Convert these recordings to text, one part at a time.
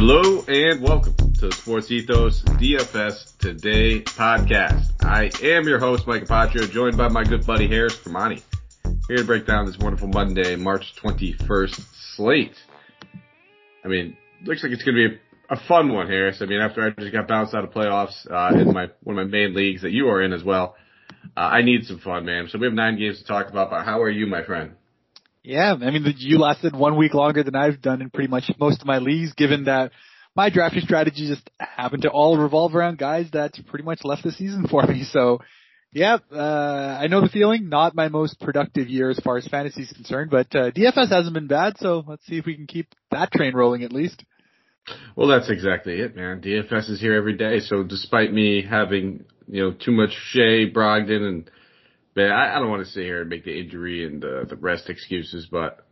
Hello and welcome to the Sports Ethos DFS Today podcast. I am your host, Mike Apatrio, joined by my good buddy Haaris Kermani. Here to break down this wonderful Monday, March 21st slate. I mean, looks like it's going to be a, a fun one, Haaris. I mean, after I just got bounced out of playoffs uh, in my one of my main leagues that you are in as well, uh, I need some fun, man. So we have nine games to talk about. But how are you, my friend? Yeah, I mean, you lasted one week longer than I've done in pretty much most of my leagues, given that my drafting strategy just happened to all revolve around guys that pretty much left the season for me. So, yeah, uh, I know the feeling. Not my most productive year as far as fantasy is concerned, but uh, DFS hasn't been bad. So let's see if we can keep that train rolling at least. Well, that's exactly it, man. DFS is here every day. So despite me having, you know, too much Shea, Brogdon, and Man, I, I don't want to sit here and make the injury and the, the rest excuses, but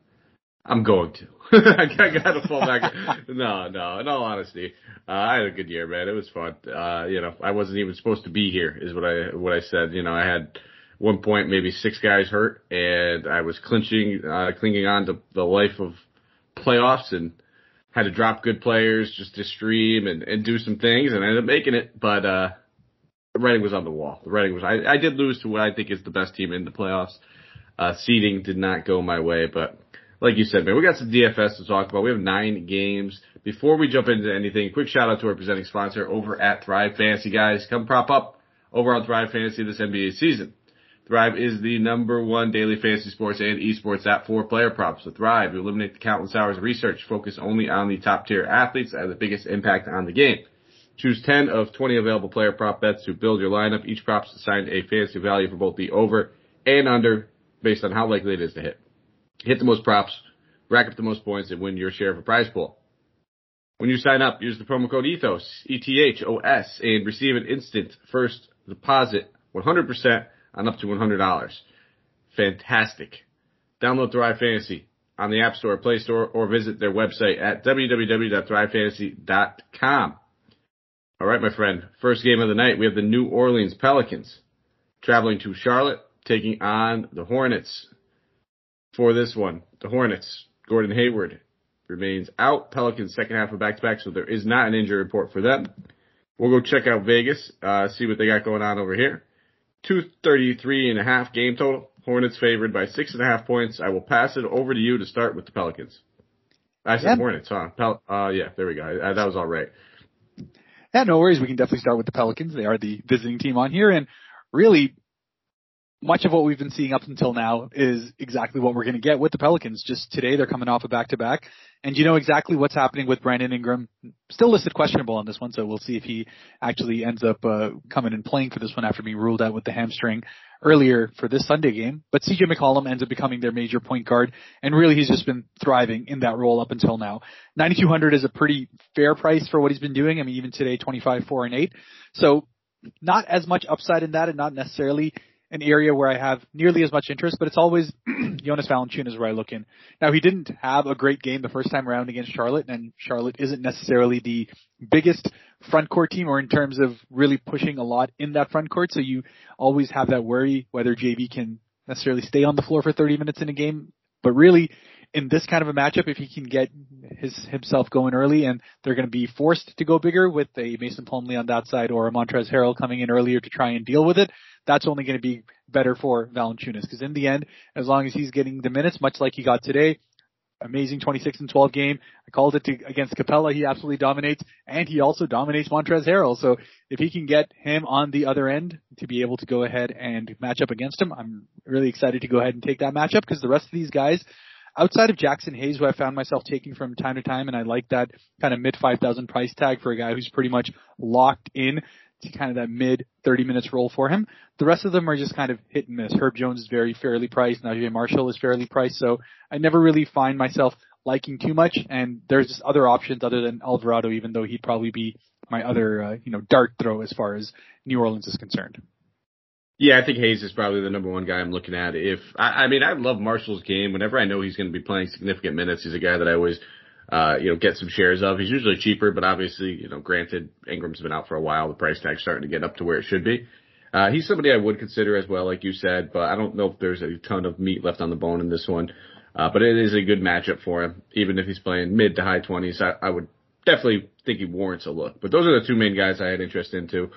I'm going to. I got to fall back. no, no. In all honesty, uh, I had a good year, man. It was fun. Uh, you know, I wasn't even supposed to be here, is what I what I said. You know, I had one point maybe six guys hurt, and I was clinching, uh, clinging on to the life of playoffs, and had to drop good players just to stream and and do some things, and I ended up making it. But uh, the writing was on the wall. The writing was. I, I did lose to what I think is the best team in the playoffs. Uh, seeding did not go my way, but like you said, man, we got some DFS to talk about. We have nine games. Before we jump into anything, quick shout out to our presenting sponsor over at Thrive Fantasy, guys. Come prop up over on Thrive Fantasy this NBA season. Thrive is the number one daily fantasy sports and esports app for player props. With Thrive, you eliminate the countless hours of research, focus only on the top tier athletes that have the biggest impact on the game. Choose 10 of 20 available player prop bets to build your lineup. Each prop is assigned a fantasy value for both the over and under based on how likely it is to hit. Hit the most props, rack up the most points, and win your share of a prize pool. When you sign up, use the promo code ETHOS, E-T-H-O-S, and receive an instant first deposit 100% on up to $100. Fantastic. Download Thrive Fantasy on the App Store, Play Store, or visit their website at www.thrivefantasy.com. All right, my friend. First game of the night, we have the New Orleans Pelicans traveling to Charlotte, taking on the Hornets. For this one, the Hornets, Gordon Hayward remains out. Pelicans second half of back to back, so there is not an injury report for them. We'll go check out Vegas, uh, see what they got going on over here. 233 and a half game total. Hornets favored by six and a half points. I will pass it over to you to start with the Pelicans. I said yep. Hornets, huh? Pel- uh, yeah, there we go. I, I, that was all right. Yeah, no worries. We can definitely start with the Pelicans. They are the visiting team on here, and really, much of what we've been seeing up until now is exactly what we're going to get with the Pelicans. Just today, they're coming off a back to back, and you know exactly what's happening with Brandon Ingram. Still listed questionable on this one, so we'll see if he actually ends up uh, coming and playing for this one after being ruled out with the hamstring earlier for this Sunday game. But CJ McCollum ends up becoming their major point guard, and really he's just been thriving in that role up until now. 9,200 is a pretty fair price for what he's been doing. I mean, even today, 25, 4, and 8. So not as much upside in that and not necessarily an area where I have nearly as much interest, but it's always Jonas Valanciunas is where I look in. Now he didn't have a great game the first time around against Charlotte, and Charlotte isn't necessarily the biggest front court team or in terms of really pushing a lot in that front court, so you always have that worry whether JV can necessarily stay on the floor for 30 minutes in a game. But really, in this kind of a matchup, if he can get his himself going early, and they're going to be forced to go bigger with a Mason Plumlee on that side or a Montrezl Harrell coming in earlier to try and deal with it, that's only going to be better for Valanciunas because in the end, as long as he's getting the minutes, much like he got today, amazing 26 and 12 game. I called it to, against Capela. He absolutely dominates and he also dominates Montrezl Harrell. So if he can get him on the other end to be able to go ahead and match up against him, I'm really excited to go ahead and take that matchup because the rest of these guys, outside of Jaxson Hayes, who I found myself taking from time to time, and I like that kind of mid 5,000 price tag for a guy who's pretty much locked in to kind of that mid 30 minutes role for him. The rest of them are just kind of hit and miss. Herb Jones is very fairly priced. Naji Marshall is fairly priced. So I never really find myself liking too much. And there's just other options other than Alvarado, even though he'd probably be my other, uh, you know, dart throw as far as New Orleans is concerned. Yeah, I think Hayes is probably the number one guy I'm looking at. If I, I mean, I love Marshall's game. Whenever I know he's going to be playing significant minutes, he's a guy that I always uh, you know, get some shares of. He's usually cheaper, but obviously, you know, granted, Ingram's been out for a while. The price tag's starting to get up to where it should be. Uh, he's somebody I would consider as well, like you said, but I don't know if there's a ton of meat left on the bone in this one. Uh, but it is a good matchup for him. Even if he's playing mid to high 20s, I, I would definitely think he warrants a look. But those are the two main guys I had interest into.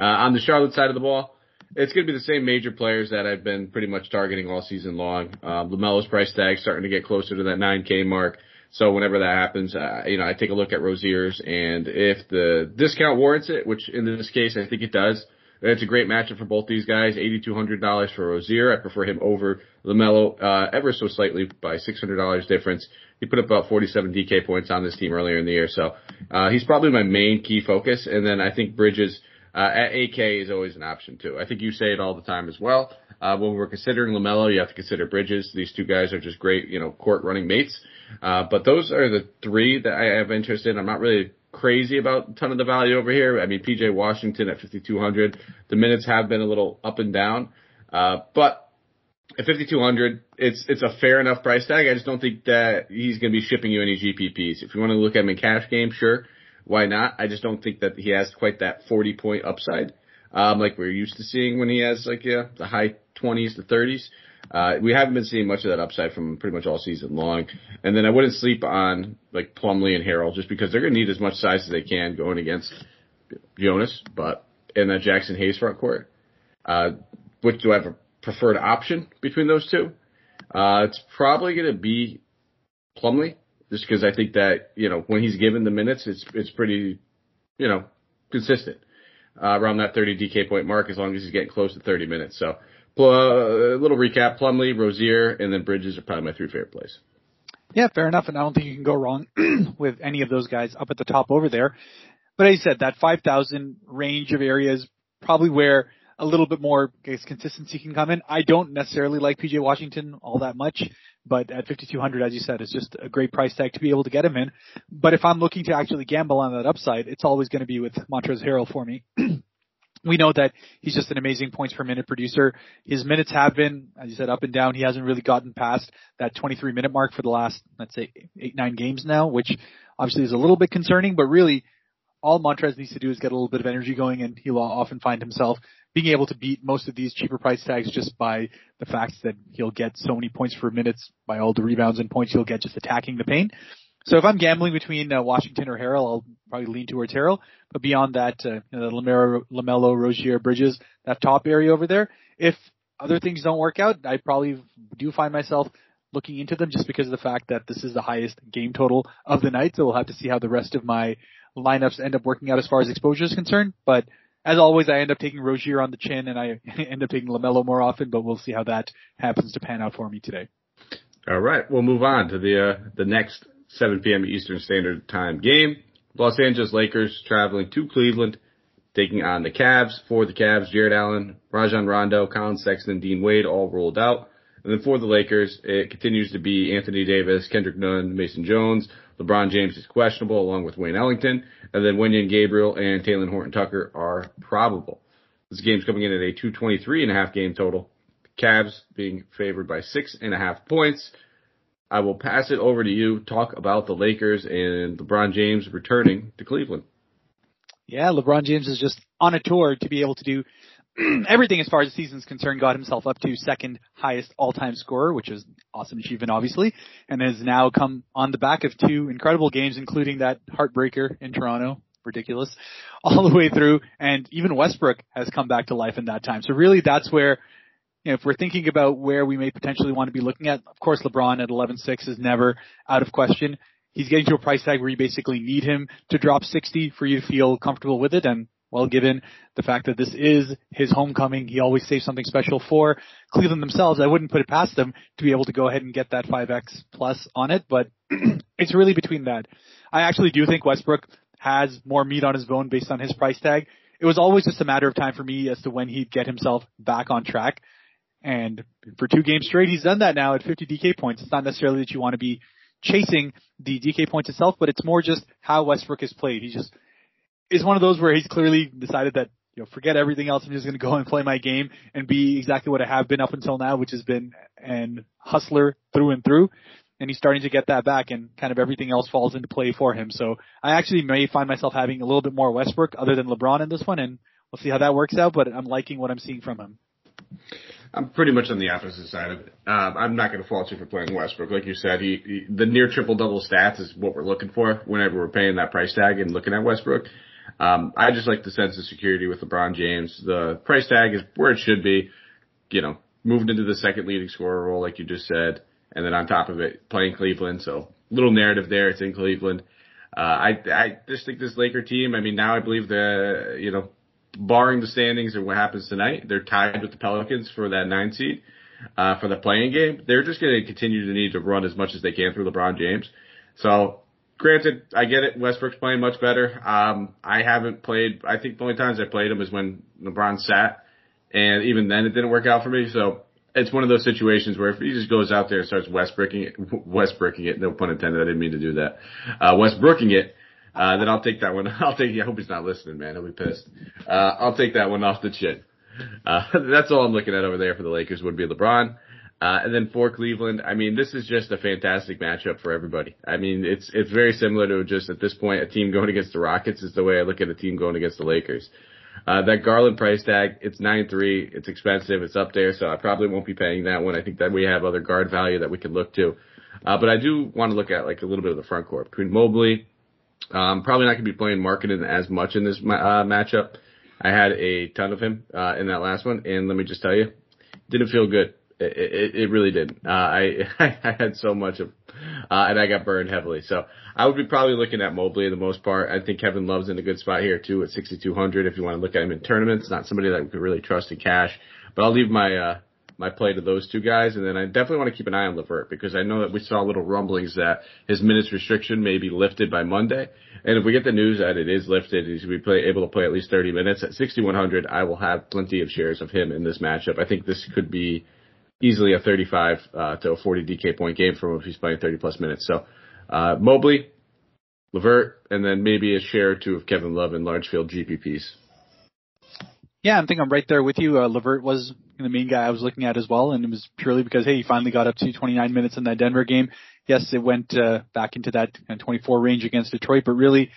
Uh, on the Charlotte side of the ball, it's going to be the same major players that I've been pretty much targeting all season long. Um, LaMelo's price tag starting to get closer to that 9K mark. So whenever that happens, uh, you know, I take a look at Rozier's and if the discount warrants it, which in this case I think it does, it's a great matchup for both these guys. $8,200 for Rozier. I prefer him over LaMelo, uh, ever so slightly by $600 difference. He put up about 47 DK points on this team earlier in the year. So, uh, he's probably my main key focus. And then I think Bridges, uh, at AK is always an option too. I think you say it all the time as well. Uh, when we're considering LaMelo, you have to consider Bridges. These two guys are just great, you know, court running mates. Uh, but those are the three that I have interest in. I'm not really crazy about a ton of the value over here. I mean, PJ Washington at 5,200. The minutes have been a little up and down. Uh, but at 5,200, it's, it's a fair enough price tag. I just don't think that he's going to be shipping you any GPPs. If you want to look at him in cash game, sure. Why not? I just don't think that he has quite that 40 point upside. Um, like we're used to seeing when he has like, yeah, the high 20s to 30s. Uh, we haven't been seeing much of that upside from pretty much all season long. And then I wouldn't sleep on like Plumlee and Harrell just because they're going to need as much size as they can going against Jonas, but in that Jaxson Hayes front court. Uh, which do I have a preferred option between those two? Uh, it's probably going to be Plumlee just because I think that, you know, when he's given the minutes, it's, it's pretty, you know, consistent, uh, around that 30 DK point mark as long as he's getting close to 30 minutes. So, a uh, little recap: Plumlee, Rozier, and then Bridges are probably my three favorite plays. Yeah, fair enough, and I don't think you can go wrong with any of those guys up at the top over there. But as you said, that 5,000 range of areas probably where a little bit more I guess, consistency can come in. I don't necessarily like PJ Washington all that much, but at 5,200, as you said, it's just a great price tag to be able to get him in. But if I'm looking to actually gamble on that upside, it's always going to be with Montrezl Harrell for me. we know that he's just an amazing points per minute producer. His minutes have been, as you said, up and down. He hasn't really gotten past that 23 minute mark for the last, let's say, eight, nine games now, which obviously is a little bit concerning, but really all Montrez needs to do is get a little bit of energy going and he'll often find himself being able to beat most of these cheaper price tags just by the fact that he'll get so many points per minutes by all the rebounds and points he'll get just attacking the paint. So if I'm gambling between uh, Washington or Harrell, I'll probably lean towards Harrell. But beyond that, uh, you know, LaMelo, LaMelo, Rozier, Bridges, that top area over there. If other things don't work out, I probably do find myself looking into them just because of the fact that this is the highest game total of the night. So we'll have to see how the rest of my lineups end up working out as far as exposure is concerned. But as always, I end up taking Rozier on the chin and I end up taking LaMelo more often, but we'll see how that happens to pan out for me today. All right. We'll move on to the, uh, the next 7 p.m. Eastern Standard Time game. Los Angeles Lakers traveling to Cleveland, taking on the Cavs. For the Cavs, Jarrett Allen, Rajon Rondo, Collin Sexton, Dean Wade all rolled out. And then for the Lakers, it continues to be Anthony Davis, Kendrick Nunn, Mason Jones. LeBron James is questionable along with Wayne Ellington. And then Wenyen Gabriel and Talen Horton Tucker are probable. This game's coming in at a 223 and a half game total. Cavs being favored by six and a half points. I will pass it over to you. Talk about the Lakers and LeBron James returning to Cleveland. Yeah, LeBron James is just on a tour to be able to do everything as far as the season's concerned. Got himself up to second highest all-time scorer, which is awesome achievement, obviously, and has now come on the back of two incredible games, including that heartbreaker in Toronto. Ridiculous, all the way through, and even Westbrook has come back to life in that time. So really, that's where you know, if we're thinking about where we may potentially want to be looking at, of course, LeBron at 11.6 is never out of question. He's getting to a price tag where you basically need him to drop 60 for you to feel comfortable with it. And well, given the fact that this is his homecoming, he always saves something special for Cleveland themselves. I wouldn't put it past them to be able to go ahead and get that 5x plus on it, but it's really between that. I actually do think Westbrook has more meat on his bone based on his price tag. It was always just a matter of time for me as to when he'd get himself back on track. And for two games straight, he's done that now at 50 DK points. It's not necessarily that you want to be chasing the DK points itself, but it's more just how Westbrook has played. He just is one of those where he's clearly decided that, you know, forget everything else. I'm just going to go and play my game and be exactly what I have been up until now, which has been an hustler through and through. And he's starting to get that back and kind of everything else falls into play for him. So I actually may find myself having a little bit more Westbrook other than LeBron in this one and we'll see how that works out, but I'm liking what I'm seeing from him. I'm pretty much on the opposite side of it. Um, I'm not going to fault you for playing Westbrook. Like you said, he, he the near triple double stats is what we're looking for whenever we're paying that price tag and looking at Westbrook. Um, I just like the sense of security with LeBron James. The price tag is where it should be. You know, moved into the second leading scorer role, like you just said, and then on top of it, playing Cleveland. So little narrative there. It's in Cleveland. Uh, I I just think this Laker team. I mean, now I believe the you know barring the standings and what happens tonight, they're tied with the Pelicans for that nine seed uh, for the playing game. They're just going to continue to need to run as much as they can through LeBron James. So, granted, I get it. Westbrook's playing much better. Um, I haven't played. I think the only times I played him is when LeBron sat, and even then it didn't work out for me. So. It's one of those situations where if he just goes out there and starts Westbrooking it, Westbrooking it, no pun intended, I didn't mean to do that, uh, Westbrooking it, uh, then I'll take that one. I'll take. I hope he's not listening, man. He'll be pissed. Uh, I'll take that one off the chin. Uh, that's all I'm looking at over there for the Lakers would be LeBron. Uh, and then for Cleveland, I mean, this is just a fantastic matchup for everybody. I mean, it's, it's very similar to just at this point, a team going against the Rockets is the way I look at a team going against the Lakers. Uh, that Garland price tag, it's 9-3. It's expensive. It's up there. So I probably won't be paying that one. I think that we have other guard value that we could look to. Uh, but I do want to look at like a little bit of the front court between Mobley, um, probably not going to be playing Markkanen as much in this uh, matchup. I had a ton of him uh, in that last one, and let me just tell you, didn't feel good. It, it, it really didn't. Uh, I I had so much of, uh, and I got burned heavily. So I would be probably looking at Mobley the most part. I think Kevin Love's in a good spot here too at 6,200. If you want to look at him in tournaments, not somebody that we could really trust in cash. But I'll leave my uh, my play to those two guys. And then I definitely want to keep an eye on Levert because I know that we saw little rumblings that his minutes restriction may be lifted by Monday. And if we get the news that it is lifted, he's going to be able to play at least 30 minutes at 6,100. I will have plenty of shares of him in this matchup. I think this could be easily a 35 uh, to a 40 DK point game for him if he's playing 30 plus minutes. So uh, Mobley, Levert, and then maybe a share or two of Kevin Love in large field GPPs. Yeah, I think I'm right there with you. Uh, Levert was the main guy I was looking at as well, and it was purely because hey, he finally got up to 29 minutes in that Denver game. Yes, it went uh, back into that kind of 24 range against Detroit, but really,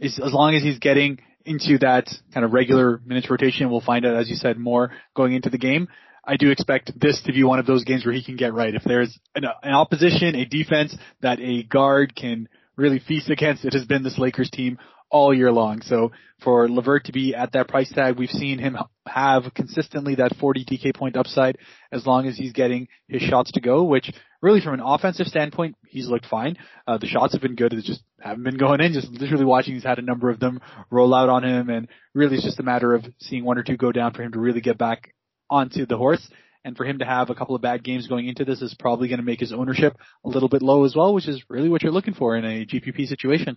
as long as he's getting into that kind of regular minutes rotation, we'll find out, as you said, more going into the game. I do expect this to be one of those games where he can get right. If there's an, an opposition, a defense that a guard can really feast against, it has been this Lakers team all year long. So for Levert to be at that price tag, we've seen him have consistently that 40 DK point upside as long as he's getting his shots to go, which really from an offensive standpoint, he's looked fine. Uh, the shots have been good. They just haven't been going in. Just literally watching, he's had a number of them roll out on him and really it's just a matter of seeing one or two go down for him to really get back onto the horse. And for him to have a couple of bad games going into this is probably going to make his ownership a little bit low as well, which is really what you're looking for in a GPP situation.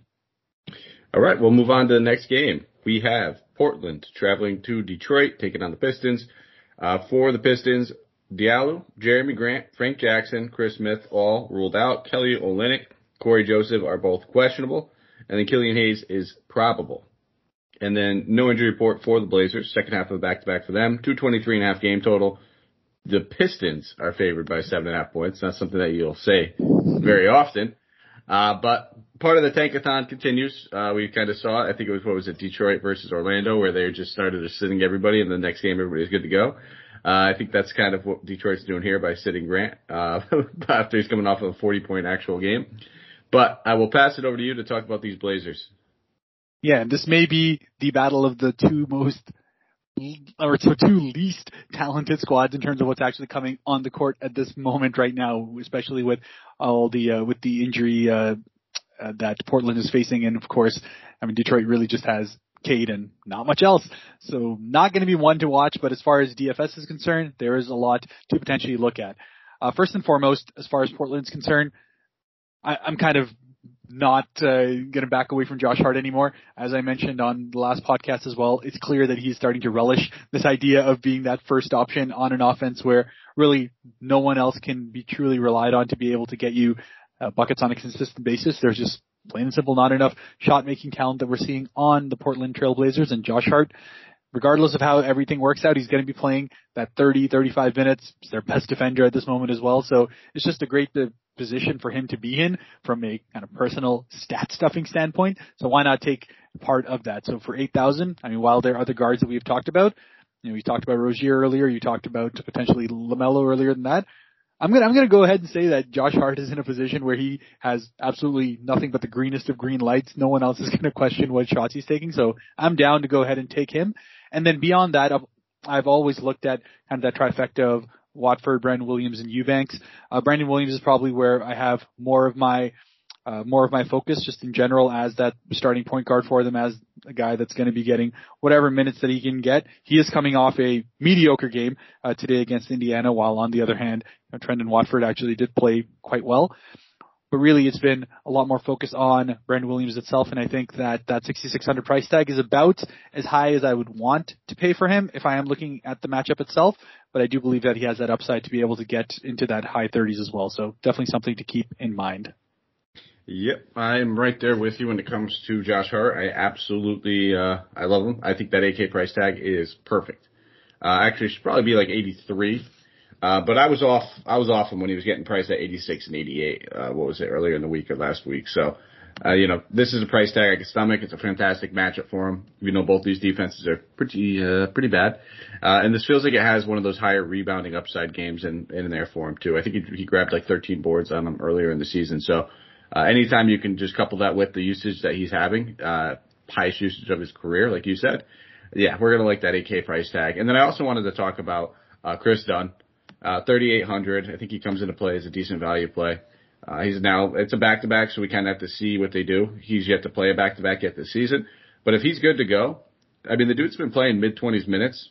All right, we'll move on to the next game. We have Portland traveling to Detroit, taking on the Pistons. Uh, for the Pistons, Diallo, Jerami Grant, Frank Jackson, Chris Smith, all ruled out. Kelly Olynyk, Cory Joseph are both questionable, and then Killian Hayes is probable. And then no injury report for the Blazers. Second half of the back-to-back for them. 223 and a half game total. The Pistons are favored by seven and a half points. Not something that you'll say very often. Uh, but part of the tankathon continues. Uh, we kind of saw. I think it was, what was it, Detroit versus Orlando, where they just started sitting everybody, and the next game everybody's good to go. Uh, I think that's kind of what Detroit's doing here by sitting Grant, uh, after he's coming off of a 40 point actual game. But I will pass it over to you to talk about these Blazers. Yeah, this may be the battle of the two most or two least talented squads in terms of what's actually coming on the court at this moment right now, especially with all the uh, with the injury uh, uh, that Portland is facing, and of course, I mean Detroit really just has Cade and not much else, so not going to be one to watch. But as far as DFS is concerned, there is a lot to potentially look at. Uh, first and foremost, as far as Portland's concerned, I, I'm kind of not uh, going to back away from Josh Hart anymore. As I mentioned on the last podcast as well, it's clear that he's starting to relish this idea of being that first option on an offense where really no one else can be truly relied on to be able to get you uh, buckets on a consistent basis. There's just plain and simple not enough shot making talent that we're seeing on the Portland Trailblazers and Josh Hart regardless of how everything works out, he's going to be playing that 30, 35 minutes. He's their best defender at this moment as well. So it's just a great position for him to be in from a kind of personal stat stuffing standpoint. So why not take part of that? So for 8,000, I mean, while there are other guards that we've talked about, You know, you talked about Rozier earlier. You talked about potentially Lamelo earlier than that. I'm gonna I'm gonna go ahead and say that Josh Hart is in a position where he has absolutely nothing but the greenest of green lights. No one else is gonna question what shots he's taking. So I'm down to go ahead and take him. And then beyond that, I've, I've always looked at kind of that trifecta of Watford, Brandon Williams, and Eubanks. Uh, Brandon Williams is probably where I have more of my uh, more of my focus just in general as that starting point guard for them as a guy that's going to be getting whatever minutes that he can get. He is coming off a mediocre game uh, today against Indiana, while on the other hand, you know, Trendon Watford actually did play quite well. But really, it's been a lot more focus on Brandon Williams itself, and I think that that 6,600 price tag is about as high as I would want to pay for him if I am looking at the matchup itself. But I do believe that he has that upside to be able to get into that high 30s as well. So definitely something to keep in mind. Yep, I'm right there with you when it comes to Josh Hart. I absolutely, uh, I love him. I think that AK price tag is perfect. Uh, actually, it should probably be like 83. Uh, but I was off, I was off him when he was getting priced at 86 and 88. Uh, what was it earlier in the week or last week? So, uh, you know, this is a price tag I can stomach. It's a fantastic matchup for him. You know, both these defenses are pretty, uh, pretty bad. Uh, and this feels like it has one of those higher rebounding upside games in, in there for him too. I think he, he grabbed like 13 boards on him earlier in the season. So, uh, anytime you can just couple that with the usage that he's having, uh, highest usage of his career, like you said, yeah, we're gonna like that 8K price tag. And then I also wanted to talk about uh, Kris Dunn, uh, 3,800. I think he comes into play as a decent value play. Uh, he's now it's a back to back, so we kind of have to see what they do. He's yet to play a back to back yet this season, but if he's good to go, I mean the dude's been playing mid 20s minutes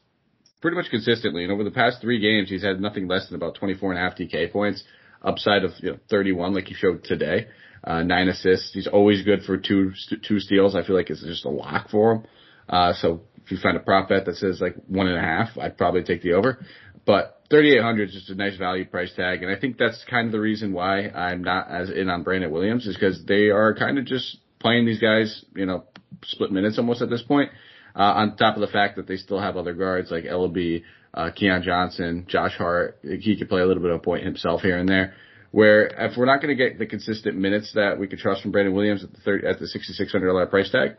pretty much consistently, and over the past three games, he's had nothing less than about 24 and a half DK points, upside of you know 31 like he showed today uh, nine assists. He's always good for two two steals. I feel like it's just a lock for him. Uh, so if you find a prop bet that says like one and a half, I'd probably take the over. But 3,800 is just a nice value price tag, and I think that's kind of the reason why I'm not as in on Brandon Williams is because they are kind of just playing these guys, you know, split minutes almost at this point. Uh, on top of the fact that they still have other guards like LB, uh, Keon Johnson, Josh Hart. He could play a little bit of a point himself here and there where if we're not going to get the consistent minutes that we could trust from Brandon Williams at the 30, at the $6,600 price tag,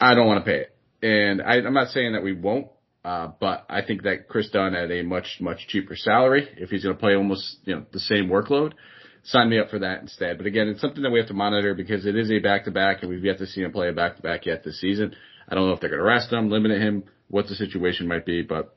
I don't want to pay it. And I, I'm not saying that we won't, uh, but I think that Kris Dunn at a much, much cheaper salary, if he's going to play almost, you know, the same workload, sign me up for that instead. But again, it's something that we have to monitor because it is a back to back and we've yet to see him play a back to back yet this season. I don't know if they're going to rest him, limit him, what the situation might be, but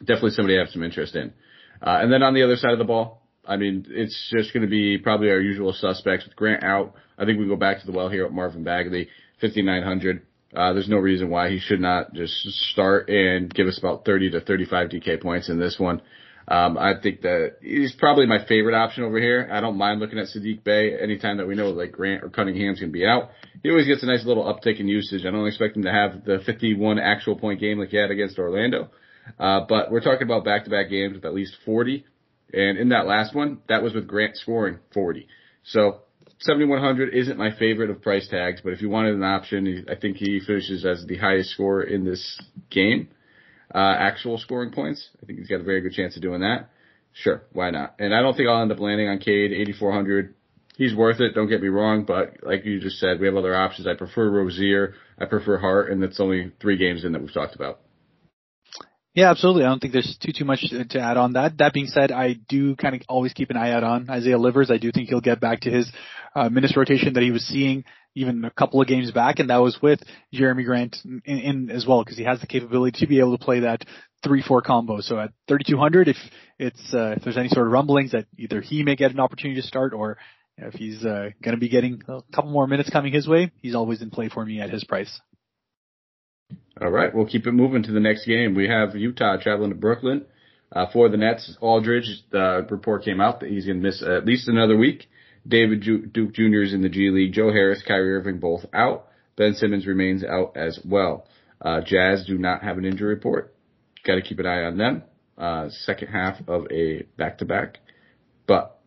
definitely somebody I have some interest in. Uh, and then on the other side of the ball, I mean, it's just going to be probably our usual suspects with Grant out. I think we go back to the well here at Marvin Bagley, 5,900. Uh, there's no reason why he should not just start and give us about 30 to 35 DK points in this one. Um, I think that he's probably my favorite option over here. I don't mind looking at Saddiq Bey anytime that we know like Grant or Cunningham's going to be out. He always gets a nice little uptick in usage. I don't expect him to have the 51 actual point game like he had against Orlando. Uh, but we're talking about back-to-back games with at least 40 and in that last one, that was with Grant scoring 40. So 7100 isn't my favorite of price tags, but if you wanted an option, I think he finishes as the highest scorer in this game. Uh, actual scoring points. I think he's got a very good chance of doing that. Sure, why not? And I don't think I'll end up landing on Cade 8400. He's worth it. Don't get me wrong, but like you just said, we have other options. I prefer Rozier. I prefer Hart, and that's only three games in that we've talked about. Yeah, absolutely. I don't think there's too too much to add on that. That being said, I do kind of always keep an eye out on Isaiah Livers. I do think he'll get back to his uh, minutes rotation that he was seeing even a couple of games back, and that was with Jerami Grant in, in as well because he has the capability to be able to play that three-four combo. So at 3,200, if it's uh, if there's any sort of rumblings that either he may get an opportunity to start or if he's uh, going to be getting a couple more minutes coming his way, he's always in play for me at his price. All right, we'll keep it moving to the next game. We have Utah traveling to Brooklyn uh, for the Nets. Aldridge, the report came out that he's going to miss at least another week. David Duke Jr. is in the G League. Joe Harris, Kyrie Irving both out. Ben Simmons remains out as well. Uh, Jazz do not have an injury report. Got to keep an eye on them. Uh, second half of a back to back. But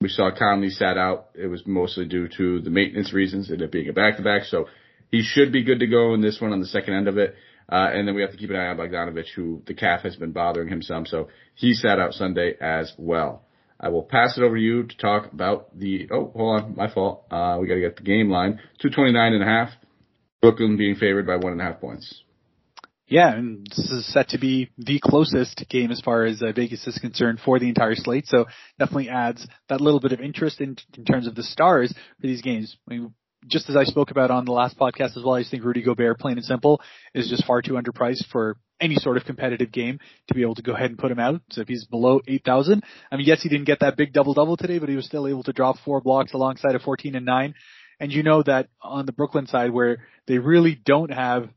we saw Conley sat out. It was mostly due to the maintenance reasons, and it being a back to back. So he should be good to go in this one on the second end of it. Uh, and then we have to keep an eye on Bogdanovic, who the calf has been bothering him some. So he sat out Sunday as well. I will pass it over to you to talk about the, oh, hold on, my fault. Uh, we gotta get the game line. 229 and a half. Brooklyn being favored by one and a half points. Yeah, and this is set to be the closest game as far as uh, Vegas is concerned for the entire slate. So definitely adds that little bit of interest in, in terms of the stars for these games. I mean, just as I spoke about on the last podcast as well, I just think Rudy Gobert, plain and simple, is just far too underpriced for any sort of competitive game to be able to go ahead and put him out. So if he's below 8,000, I mean, yes, he didn't get that big double double today, but he was still able to drop four blocks alongside a 14 and 9. And you know that on the Brooklyn side where they really don't have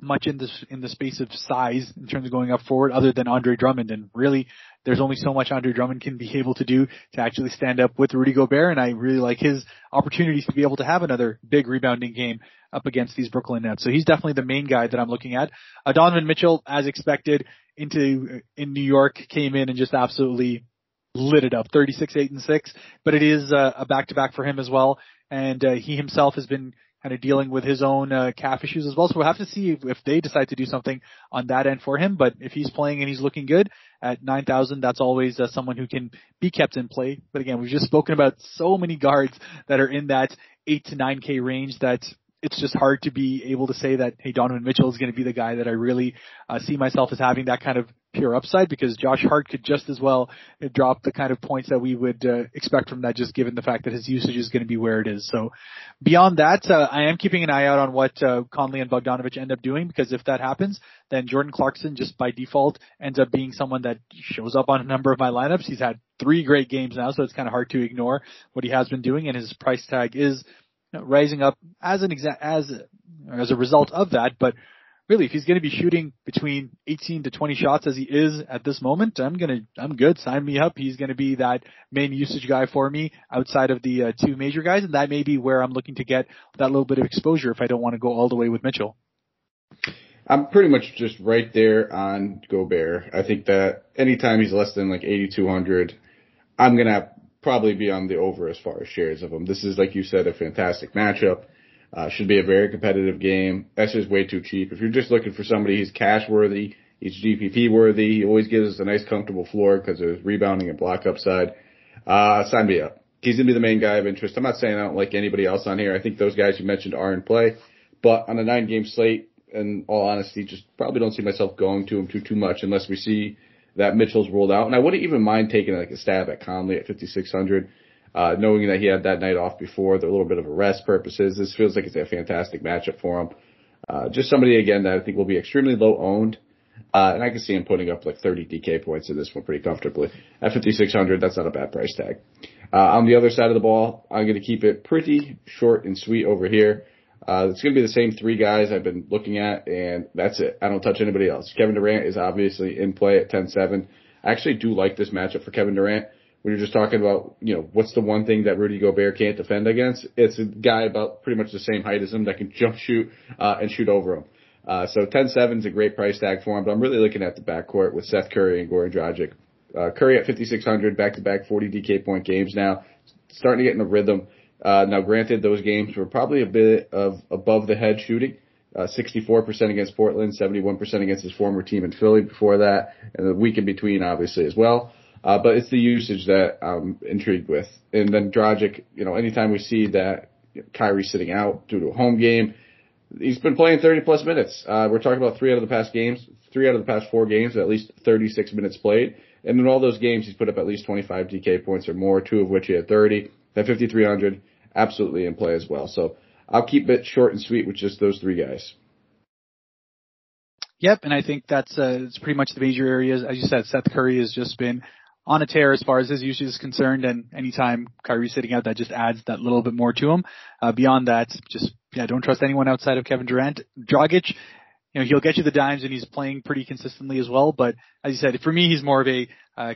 much in this in the space of size in terms of going up forward other than Andre Drummond and really there's only so much Andre Drummond can be able to do to actually stand up with Rudy Gobert and I really like his opportunities to be able to have another big rebounding game up against these Brooklyn Nets. So he's definitely the main guy that I'm looking at. Uh, Donovan Mitchell as expected into in New York came in and just absolutely lit it up 36 8 and 6 but it is uh, a back to back for him as well and uh, he himself has been kind of dealing with his own uh, calf issues as well. So we'll have to see if, if they decide to do something on that end for him. But if he's playing and he's looking good at 9,000, that's always uh, someone who can be kept in play. But again, we've just spoken about so many guards that are in that 8 to 9K range that it's just hard to be able to say that, hey, Donovan Mitchell is going to be the guy that I really uh, see myself as having that kind of pure upside because Josh Hart could just as well drop the kind of points that we would uh, expect from that just given the fact that his usage is going to be where it is. So beyond that, uh, I am keeping an eye out on what uh, Conley and Bogdanovic end up doing because if that happens, then Jordan Clarkson just by default ends up being someone that shows up on a number of my lineups. He's had three great games now, so it's kind of hard to ignore what he has been doing and his price tag is rising up as an exa- as as a result of that, but really, if he's going to be shooting between 18 to 20 shots as he is at this moment, I'm gonna, I'm good. Sign me up. He's going to be that main usage guy for me outside of the uh, two major guys, and that may be where I'm looking to get that little bit of exposure if I don't want to go all the way with Mitchell. I'm pretty much just right there on Gobert. I think that anytime he's less than like 8,200, I'm gonna probably be on the over as far as shares of him. This is, like you said, a fantastic matchup. Uh, should be a very competitive game. Just way too cheap. If you're just looking for somebody who's cash worthy, he's GPP worthy, he always gives us a nice comfortable floor because his rebounding and block upside. Uh, sign me up. He's gonna be the main guy of interest. I'm not saying I don't like anybody else on here. I think those guys you mentioned are in play, but on a nine game slate, in all honesty, just probably don't see myself going to him too too much unless we see that Mitchell's ruled out. And I wouldn't even mind taking like a stab at Conley at 5600 uh, knowing that he had that night off before, the little bit of a rest purposes. This feels like it's a fantastic matchup for him. Uh, just somebody again that I think will be extremely low owned. Uh, and I can see him putting up like 30 DK points in this one pretty comfortably. At 5,600, that's not a bad price tag. Uh, on the other side of the ball, I'm going to keep it pretty short and sweet over here. Uh, it's going to be the same three guys I've been looking at, and that's it. I don't touch anybody else. Kevin Durant is obviously in play at 10-7. I actually do like this matchup for Kevin Durant when you're just talking about, you know, what's the one thing that Rudy Gobert can't defend against? It's a guy about pretty much the same height as him that can jump shoot, uh, and shoot over him. Uh, so 10-7 is a great price tag for him, but I'm really looking at the backcourt with Seth Curry and Goran Dragic. Uh, Curry at 5,600, back-to-back 40 DK point games now, starting to get in a rhythm. Uh, now granted, those games were probably a bit of above the head shooting. Uh, 64% against Portland, 71% against his former team in Philly before that, and the week in between, obviously, as well. Uh, but it's the usage that I'm intrigued with. And then Dragic, you know, anytime we see that Kyrie sitting out due to a home game, he's been playing 30 plus minutes. Uh, we're talking about three out of the past games, three out of the past four games, at least 36 minutes played. And in all those games, he's put up at least 25 DK points or more, two of which he had 30. That 5,300, absolutely in play as well. So I'll keep it short and sweet with just those three guys. Yep, and I think that's uh, it's pretty much the major areas. As you said, Seth Curry has just been on a tear as far as his usage is concerned, and anytime Kyrie's sitting out, that just adds that little bit more to him. Uh, beyond that, just yeah, don't trust anyone outside of Kevin Durant. Dragic, you know, he'll get you the dimes, and he's playing pretty consistently as well. But as you said, for me, he's more of a uh,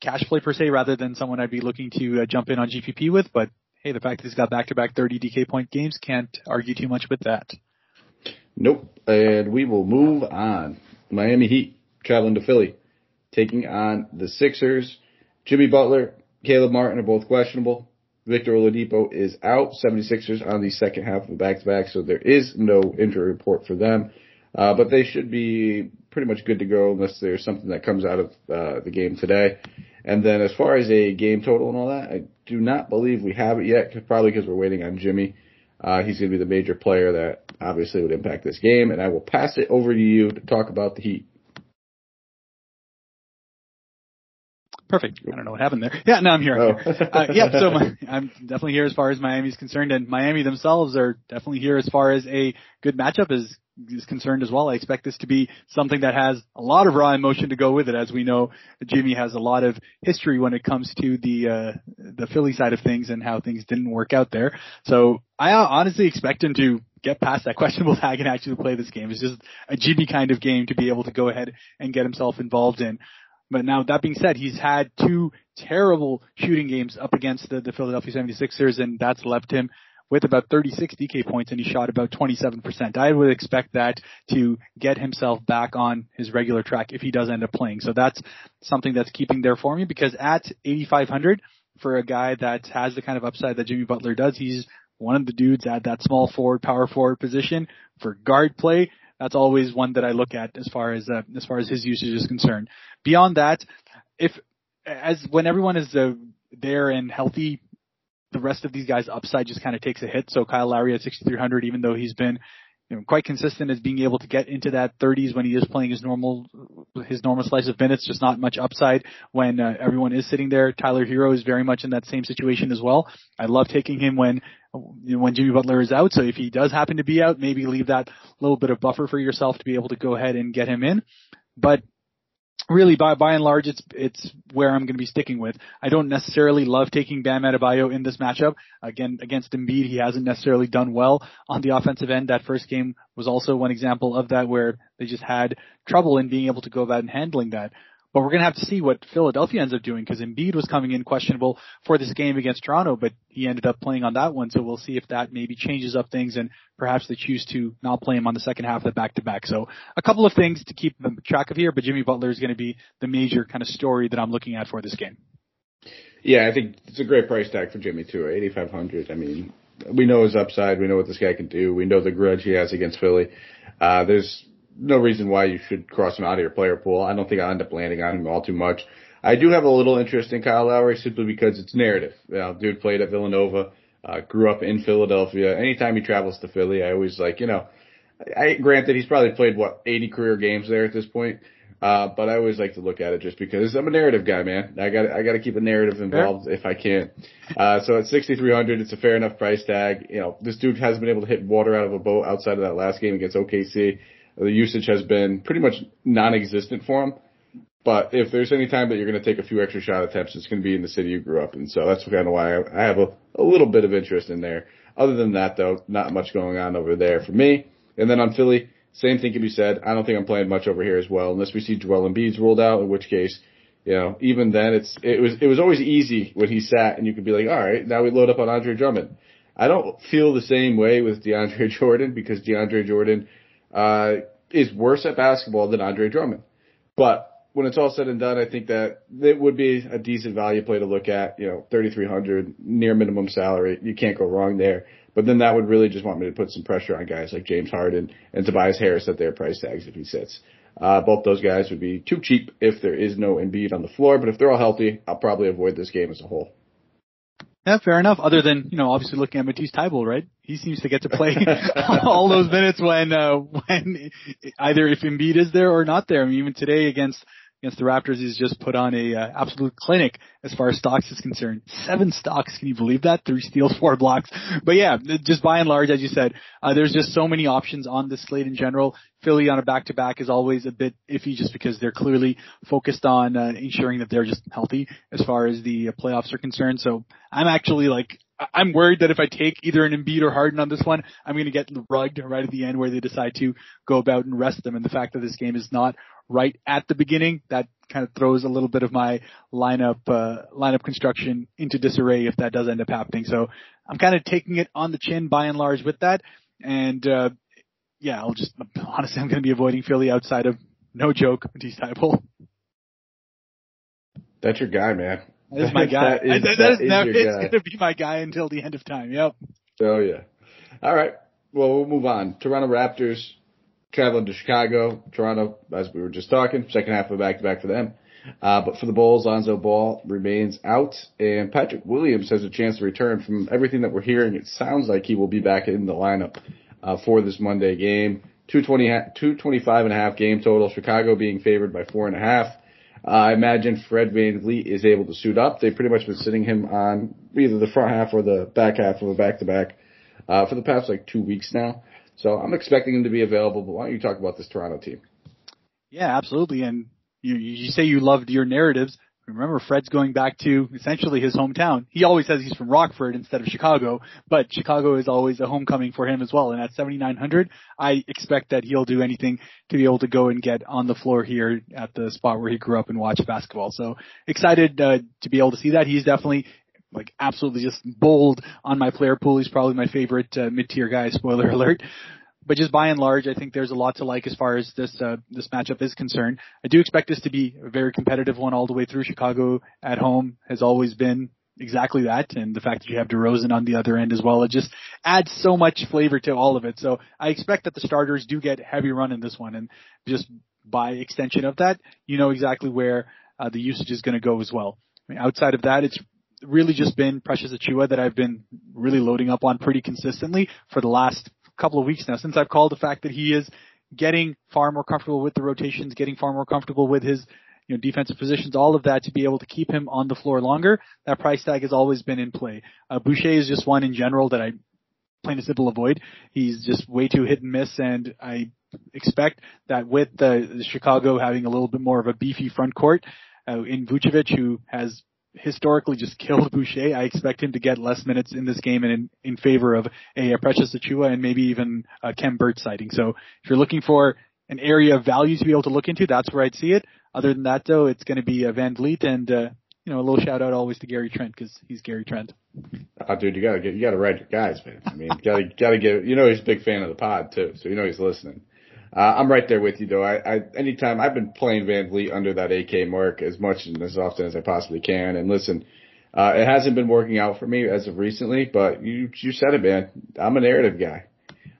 cash play per se, rather than someone I'd be looking to uh, jump in on GPP with. But hey, the fact that he's got back-to-back 30 DK point games can't argue too much with that. Nope. And we will move on. Miami Heat traveling to Philly taking on the Sixers. Jimmy Butler, Caleb Martin are both questionable. Victor Oladipo is out. 76ers on the second half of the back-to-back, so there is no injury report for them. Uh, but they should be pretty much good to go unless there's something that comes out of uh, the game today. And then as far as a game total and all that, I do not believe we have it yet, probably because we're waiting on Jimmy. Uh, he's going to be the major player that obviously would impact this game, and I will pass it over to you to talk about the Heat. Perfect. I don't know what happened there. Yeah, no, I'm here. Oh. uh, yeah, so my, I'm definitely here as far as Miami's concerned, and Miami themselves are definitely here as far as a good matchup is is concerned as well. I expect this to be something that has a lot of raw emotion to go with it. As we know, Jimmy has a lot of history when it comes to the uh, the Philly side of things and how things didn't work out there. So I honestly expect him to get past that questionable tag and actually play this game. It's just a Jimmy kind of game to be able to go ahead and get himself involved in. But now that being said, he's had two terrible shooting games up against the, the Philadelphia 76ers and that's left him with about 36 DK points and he shot about 27%. I would expect that to get himself back on his regular track if he does end up playing. So that's something that's keeping there for me because at 8,500 for a guy that has the kind of upside that Jimmy Butler does, he's one of the dudes at that small forward, power forward position for guard play. That's always one that I look at as far as uh, as far as his usage is concerned. Beyond that, if as when everyone is uh, there and healthy, the rest of these guys' upside just kind of takes a hit. So Kyle Lowry at 6,300, even though he's been you know, quite consistent as being able to get into that 30s when he is playing his normal his normal slice of minutes. Just not much upside when uh, everyone is sitting there. Tyler Herro is very much in that same situation as well. I love taking him when you know, when Jimmy Butler is out. So if he does happen to be out, maybe leave that little bit of buffer for yourself to be able to go ahead and get him in. But really by by and large it's it's where I'm going to be sticking with. I don't necessarily love taking Bam Adebayo in this matchup. Again, against Embiid, he hasn't necessarily done well on the offensive end. That first game was also one example of that where they just had trouble in being able to go about and handling that. But we're going to have to see what Philadelphia ends up doing because Embiid was coming in questionable for this game against Toronto, but he ended up playing on that one. So we'll see if that maybe changes up things and perhaps they choose to not play him on the second half of the back to back. So a couple of things to keep track of here, but Jimmy Butler is going to be the major kind of story that I'm looking at for this game. Yeah, I think it's a great price tag for Jimmy too. 8,500. I mean, we know his upside. We know what this guy can do. We know the grudge he has against Philly. Uh, there's no reason why you should cross him out of your player pool. I don't think I'll end up landing on him all too much. I do have a little interest in Kyle Lowry simply because it's narrative. You know, dude played at Villanova, uh, grew up in Philadelphia. Anytime he travels to Philly, I always like, you know, I granted he's probably played what 80 career games there at this point. Uh, but I always like to look at it just because I'm a narrative guy, man. I got I got to keep a narrative involved if I can. Uh, so at 6,300, it's a fair enough price tag. You know, this dude hasn't been able to hit water out of a boat outside of that last game against OKC. The usage has been pretty much non-existent for him. But if there's any time that you're going to take a few extra shot attempts, it's going to be in the city you grew up in. So that's kind of why I, have a, a little bit of interest in there. Other than that, though, not much going on over there for me. And then on Philly, same thing can be said. I don't think I'm playing much over here as well, unless we see Joel Embiid's ruled out, in which case, you know, even then it's, it was, it was always easy when he sat and you could be like, all right, now we load up on Andre Drummond. I don't feel the same way with DeAndre Jordan because DeAndre Jordan, uh, is worse at basketball than Andre Drummond. But when it's all said and done, I think that it would be a decent value play to look at. You know, 3,300 near minimum salary. You can't go wrong there. But then that would really just want me to put some pressure on guys like James Harden and Tobias Harris at their price tags if he sits. Uh, both those guys would be too cheap if there is no Embiid on the floor. But if they're all healthy, I'll probably avoid this game as a whole. Yeah, fair enough. Other than you know, obviously looking at Matisse Thybulle, right? He seems to get to play all those minutes when uh, when either if Embiid is there or not there. I mean, even today against against the Raptors, he's just put on a uh, absolute clinic as far as stocks is concerned. Seven stocks, can you believe that? Three steals, four blocks. But yeah, just by and large, as you said, uh, there's just so many options on this slate in general. Philly on a back-to-back is always a bit iffy just because they're clearly focused on uh, ensuring that they're just healthy as far as the uh, playoffs are concerned. So I'm actually like I'm worried that if I take either an Embiid or Harden on this one, I'm going to get rugged right at the end where they decide to go about and rest them. And the fact that this game is not right at the beginning, that kind of throws a little bit of my lineup uh, lineup construction into disarray if that does end up happening. So I'm kind of taking it on the chin by and large with that. And uh, yeah, I'll just honestly I'm going to be avoiding Philly outside of no joke Matisse Thybulle. That's your guy, man. That is my guy. that is, that, that is, is never, it's going to be my guy until the end of time. Yep. Oh yeah. All right. Well, we'll move on. Toronto Raptors traveling to Chicago. Toronto, as we were just talking, second half of a back to back for them. Uh, but for the Bulls, Lonzo Ball remains out, and Patrick Williams has a chance to return. From everything that we're hearing, it sounds like he will be back in the lineup uh, for this Monday game. 220, 225 and a half game total. Chicago being favored by four and a half. Uh, I imagine Fred VanVleet is able to suit up. They've pretty much been sitting him on either the front half or the back half of a back to back for the past like two weeks now. So I'm expecting him to be available. But why don't you talk about this Toronto team? Yeah, absolutely. And you, you say you loved your narratives. Remember, Fred's going back to essentially his hometown. He always says he's from Rockford instead of Chicago, but Chicago is always a homecoming for him as well. And at 7,900, I expect that he'll do anything to be able to go and get on the floor here at the spot where he grew up and watched basketball. So excited uh, to be able to see that. He's definitely like absolutely just bold on my player pool. He's probably my favorite uh, mid-tier guy. Spoiler alert but just by and large, I think there's a lot to like as far as this uh, this matchup is concerned. I do expect this to be a very competitive one all the way through. Chicago at home has always been exactly that, and the fact that you have DeRozan on the other end as well, it just adds so much flavor to all of it. So I expect that the starters do get heavy run in this one, and just by extension of that, you know exactly where uh, the usage is going to go as well. I mean, outside of that, it's really just been Precious Achiuwa that I've been really loading up on pretty consistently for the last couple of weeks now since I've called the fact that he is getting far more comfortable with the rotations, getting far more comfortable with his you know, defensive positions, all of that to be able to keep him on the floor longer. That price tag has always been in play. Uh, Boucher is just one in general that I plain and simple avoid. He's just way too hit and miss and I expect that with the, the Chicago having a little bit more of a beefy front court, uh, in Vucevic who has historically just killed Boucher. I expect him to get less minutes in this game and in, in favor of a, a Precious Achiuwa and maybe even a Kem Birch sighting. So if you're looking for an area of value to be able to look into, that's where I'd see it. Other than that, though, it's going to be a Van VanVleet and uh, you know a little shout out always to Gary Trent because he's Gary Trent. Oh, dude, you gotta get you gotta write your guys, man. I mean, gotta gotta get you know he's a big fan of the pod too, so you know he's listening. Uh, I'm right there with you though. I, I, anytime I've been playing VanVleet under that AK mark as much and as often as I possibly can. And listen, uh, it hasn't been working out for me as of recently, but you, you said it, man. I'm a narrative guy.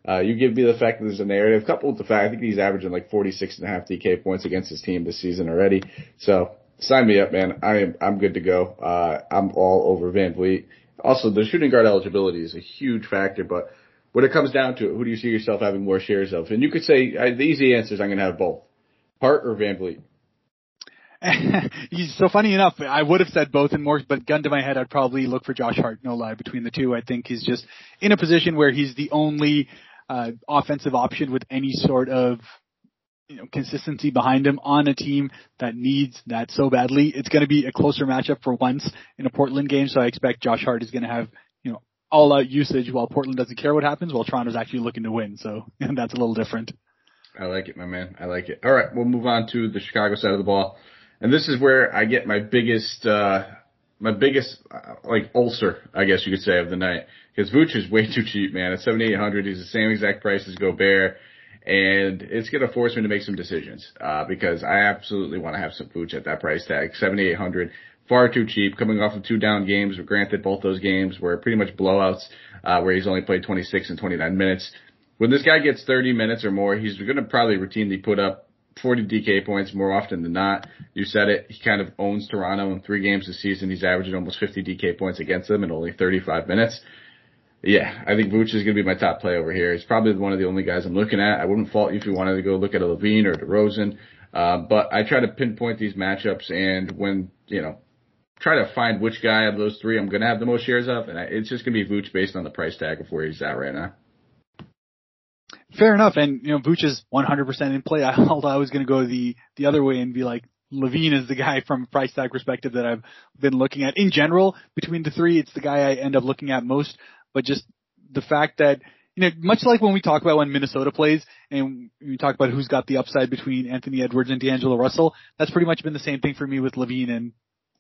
Uh, you give me the fact that there's a narrative coupled with the fact I think he's averaging like 46 and a half DK points against his team this season already. So sign me up, man. I am, I'm good to go. Uh, I'm all over VanVleet. Also, the shooting guard eligibility is a huge factor, but when it comes down to it, who do you see yourself having more shares of? And you could say uh, the easy answer is I'm going to have both, Hart or VanVleet. so funny enough, I would have said both and more, but gun to my head, I'd probably look for Josh Hart. No lie, between the two, I think he's just in a position where he's the only uh, offensive option with any sort of you know consistency behind him on a team that needs that so badly. It's going to be a closer matchup for once in a Portland game, so I expect Josh Hart is going to have all out usage while Portland doesn't care what happens while Toronto's actually looking to win. So and that's a little different. I like it, my man. I like it. All right, we'll move on to the Chicago side of the ball. And this is where I get my biggest, uh, my biggest, uh, like, ulcer, I guess you could say, of the night. Because Vooch is way too cheap, man. At 7,800, he's the same exact price as Gobert. And it's to force me to make some decisions, uh, because I absolutely want to have some Vooch at that price tag. 7,800 far too cheap, coming off of two down games. Granted, both those games were pretty much blowouts, uh, where he's only played 26 and 29 minutes. When this guy gets 30 minutes or more, he's going to probably routinely put up 40 DK points more often than not. You said it. He kind of owns Toronto in three games this season. He's averaging almost 50 DK points against them in only 35 minutes. Yeah, I think Vooch is going to be my top play over here. He's probably one of the only guys I'm looking at. I wouldn't fault you if you wanted to go look at a LaVine or DeRozan. Uh, but I try to pinpoint these matchups and when, you know, try to find which guy of those three I'm going to have the most shares of, and it's just going to be Vooch based on the price tag of where he's at right now. Fair enough, and you know Vooch is 100% in play. I thought I was going to go the the other way and be like LaVine is the guy from price tag perspective that I've been looking at. In general, between the three, it's the guy I end up looking at most. But just the fact that you know, much like when we talk about when Minnesota plays and we talk about who's got the upside between Anthony Edwards and D'Angelo Russell, that's pretty much been the same thing for me with LaVine and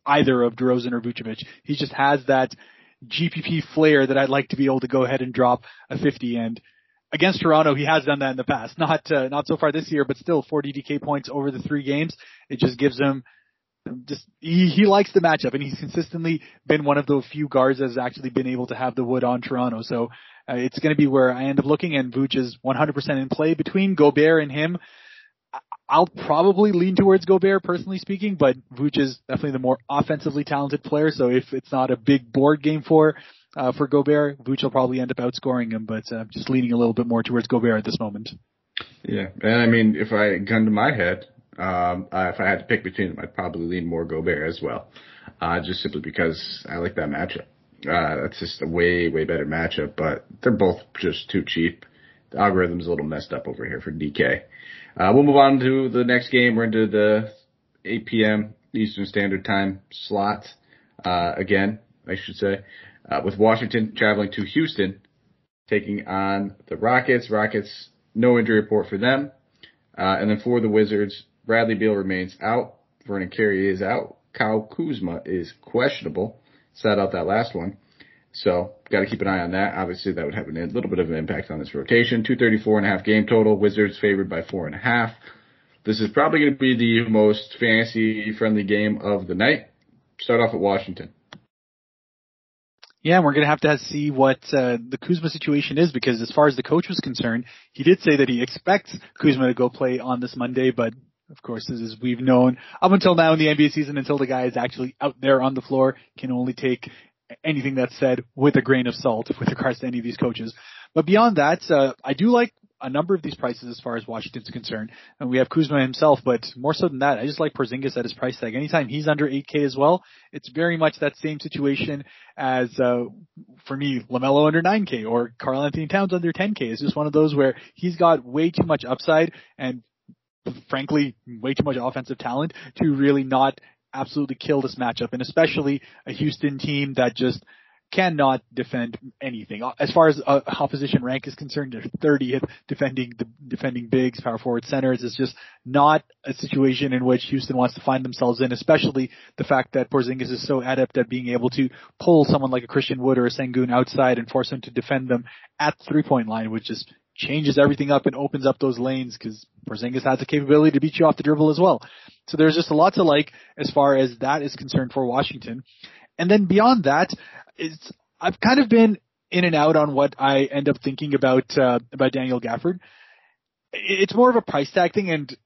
either of DeRozan or Vucevic. He just has that GPP flair that I'd like to be able to go ahead and drop a 50 and against Toronto, he has done that in the past. Not uh, not so far this year, but still 40 DK points over the three games. It just gives him just he he likes the matchup, and he's consistently been one of the few guards that's actually been able to have the wood on Toronto. So uh, it's going to be where I end up looking, and Vooch is 100% in play between Gobert and him. I'll probably lean towards Gobert personally speaking, but Vooch is definitely the more offensively talented player. So if it's not a big board game for uh, for Gobert, Vooch will probably end up outscoring him. But uh, just leaning a little bit more towards Gobert at this moment. Yeah, and I mean, if I gun to my head, um, uh, if I had to pick between them, I'd probably lean more Gobert as well, uh, just simply because I like that matchup. Uh, that's just a way, way better matchup, but they're both just too cheap. The algorithm's a little messed up over here for DK. Uh, we'll move on to the next game. We're into the 8 p.m. Eastern Standard Time slot. Uh, again, I should say, uh, with Washington traveling to Houston, taking on the Rockets. Rockets, no injury report for them. Uh, and then for the Wizards, Bradley Beal remains out. Vernon Carey is out. Kyle Kuzma is questionable. Sat out that last one. So got to keep an eye on that. Obviously, that would have a little bit of an impact on this rotation. 234 and a half game total. Wizards favored by four and a half. This is probably going to be the most fantasy friendly game of the night. Start off at Washington. Yeah, we're going to have to see what uh, the Kuzma situation is because as far as the coach was concerned, he did say that he expects Kuzma to go play on this Monday, but of course, as we've known up until now in the NBA season, until the guy is actually out there on the floor, can only take anything that's said with a grain of salt with regards to any of these coaches. But beyond that, uh, I do like a number of these prices as far as Washington's concerned. And we have Kuzma himself, but more so than that, I just like Porzingis at his price tag. Anytime he's under 8K as well, it's very much that same situation as, uh, for me, LaMelo under 9K or Karl-Anthony Towns under 10K. It's just one of those where he's got way too much upside and frankly, way too much offensive talent to really not absolutely kill this matchup, and especially a Houston team that just cannot defend anything. As far as uh, opposition rank is concerned, they're 30th defending the defending bigs, power forward centers. It's just not a situation in which Houston wants to find themselves in, especially the fact that Porzingis is so adept at being able to pull someone like a Christian Wood or a Sengun outside and force them to defend them at the three point line, which is changes everything up and opens up those lanes because Porzingis has the capability to beat you off the dribble as well. So there's just a lot to like as far as that is concerned for Washington. And then beyond that, it's I've kind of been in and out on what I end up thinking about uh, about Daniel Gafford. It's more of a price tag thing, and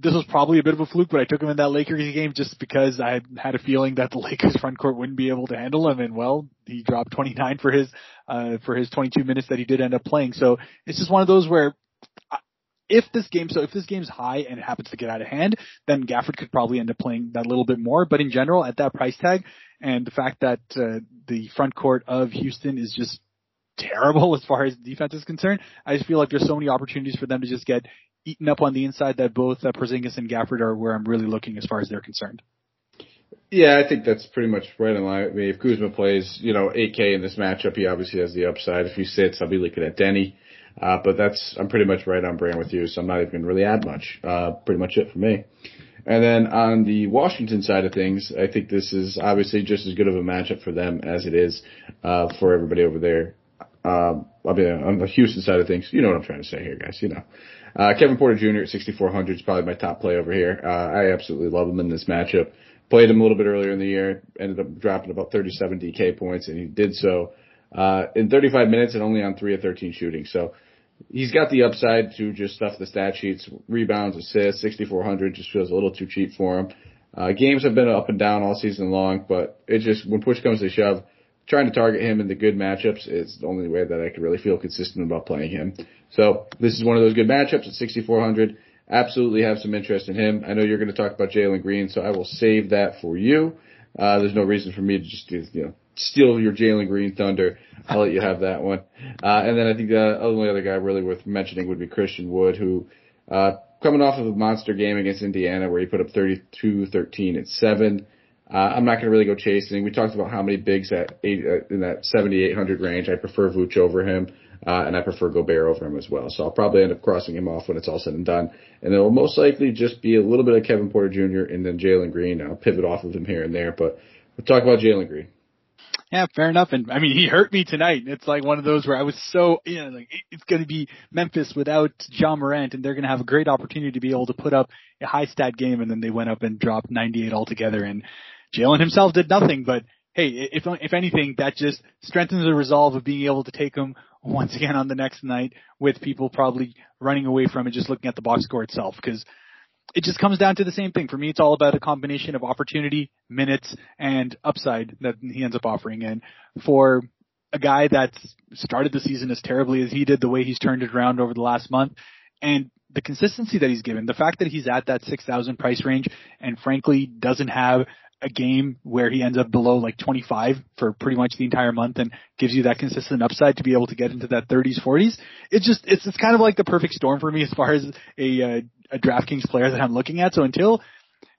this was probably a bit of a fluke, but I took him in that Lakers game just because I had a feeling that the Lakers front court wouldn't be able to handle him. And well, he dropped 29 for his, uh, for his 22 minutes that he did end up playing. So it's just one of those where uh, if this game, so if this game's high and it happens to get out of hand, then Gafford could probably end up playing that little bit more. But in general, at that price tag and the fact that, uh, the front court of Houston is just terrible as far as defense is concerned. I just feel like there's so many opportunities for them to just get eaten up on the inside that both uh, Porzingis and Gafford are where I'm really looking as far as they're concerned. Yeah, I think that's pretty much right in line with me. If Kuzma plays, you know, 8K in this matchup, he obviously has the upside. If he sits, I'll be looking at Deni. Uh, but that's, I'm pretty much right on brand with you, so I'm not even going to really add much. Uh, pretty much it for me. And then on the Washington side of things, I think this is obviously just as good of a matchup for them as it is, uh, for everybody over there. Um, I mean, on the Houston side of things, you know what I'm trying to say here, guys, you know. Uh, Kevin Porter Jr. at 6,400 is probably my top play over here. Uh, I absolutely love him in this matchup. Played him a little bit earlier in the year, ended up dropping about 37 DK points, and he did so uh, in 35 minutes and only on 3 of 13 shooting. So he's got the upside to just stuff the stat sheets, rebounds, assists, 6,400 just feels a little too cheap for him. Uh, games have been up and down all season long, but it just, when push comes to shove, trying to target him in the good matchups is the only way that I could really feel consistent about playing him. So this is one of those good matchups at 6,400. Absolutely have some interest in him. I know you're going to talk about Jalen Green, so I will save that for you. Uh, there's no reason for me to just, you know, steal your Jalen Green thunder. I'll let you have that one. Uh, and then I think the only other guy really worth mentioning would be Christian Wood, who, uh, coming off of a monster game against Indiana where he put up 32, 13, and 7. Uh, I'm not going to really go chasing. We talked about how many bigs at eight, uh, in that 7,800 range. I prefer Vooch over him, uh, and I prefer Gobert over him as well. So I'll probably end up crossing him off when it's all said and done. And it will most likely just be a little bit of Kevin Porter Jr. and then Jalen Green. I'll pivot off of him here and there, but we'll talk about Jalen Green. Yeah, fair enough. And I mean, he hurt me tonight. It's like one of those where I was so, you know, like it's going to be Memphis without Ja Morant and they're going to have a great opportunity to be able to put up a high stat game. And then they went up and dropped 98 altogether. And Jalen himself did nothing, but hey, if if anything, that just strengthens the resolve of being able to take him once again on the next night with people probably running away from it, just looking at the box score itself. Because it just comes down to the same thing. For me, it's all about a combination of opportunity, minutes, and upside that he ends up offering. And for a guy that's started the season as terribly as he did, the way he's turned it around over the last month, and the consistency that he's given, the fact that he's at that 6,000 price range and frankly doesn't have a game where he ends up below like 25 for pretty much the entire month and gives you that consistent upside to be able to get into that 30s, 40s. It's just, it's, it's kind of like the perfect storm for me as far as a, uh, a DraftKings player that I'm looking at. So until,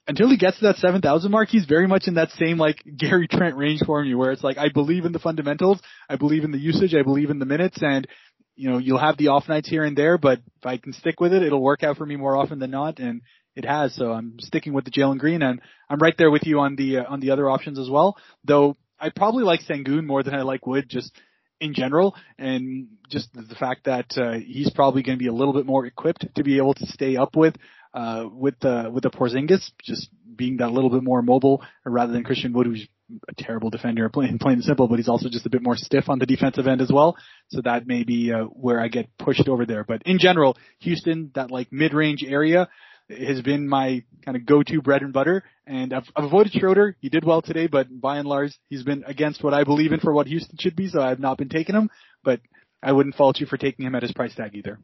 until he gets to that 7,000 mark, he's very much in that same like Gary Trent range for me where it's like, I believe in the fundamentals. I believe in the usage. I believe in the minutes and you know, you'll have the off nights here and there, but if I can stick with it, it'll work out for me more often than not. And it has. So I'm sticking with the Jalen Green, and I'm right there with you on the uh, on the other options as well. Though I probably like Sengun more than I like Wood, just in general, and just the fact that uh, he's probably going to be a little bit more equipped to be able to stay up with uh, with the with the Porzingis, just being that little bit more mobile rather than Christian Wood, who's a terrible defender, plain plain and simple, but he's also just a bit more stiff on the defensive end as well. So that may be uh, where I get pushed over there. But in general, Houston, that like mid range area has been my kind of go-to bread and butter. And I've, I've avoided Schroeder. He did well today, but by and large, he's been against what I believe in for what Houston should be. So I've not been taking him, but I wouldn't fault you for taking him at his price tag either.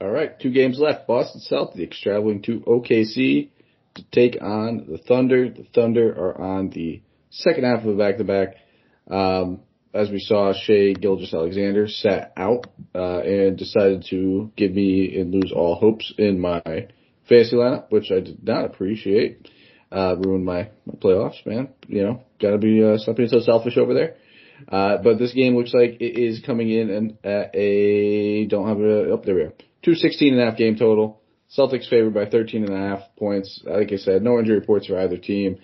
All right, two games left. Boston Celtics traveling to OKC to take on the Thunder. The Thunder are on the second half of a back-to-back. Um, as we saw, Shai Gilgeous-Alexander sat out uh, and decided to give me and lose all hopes in my fantasy lineup, which I did not appreciate. Uh, ruined my, my playoffs, man. You know, gotta be, uh, being so selfish over there. Uh, but this game looks like it is coming in and at a, don't have it up, oh, there we go. 216 and a half game total. Celtics favored by 13 and a half points. Like I said, no injury reports for either team.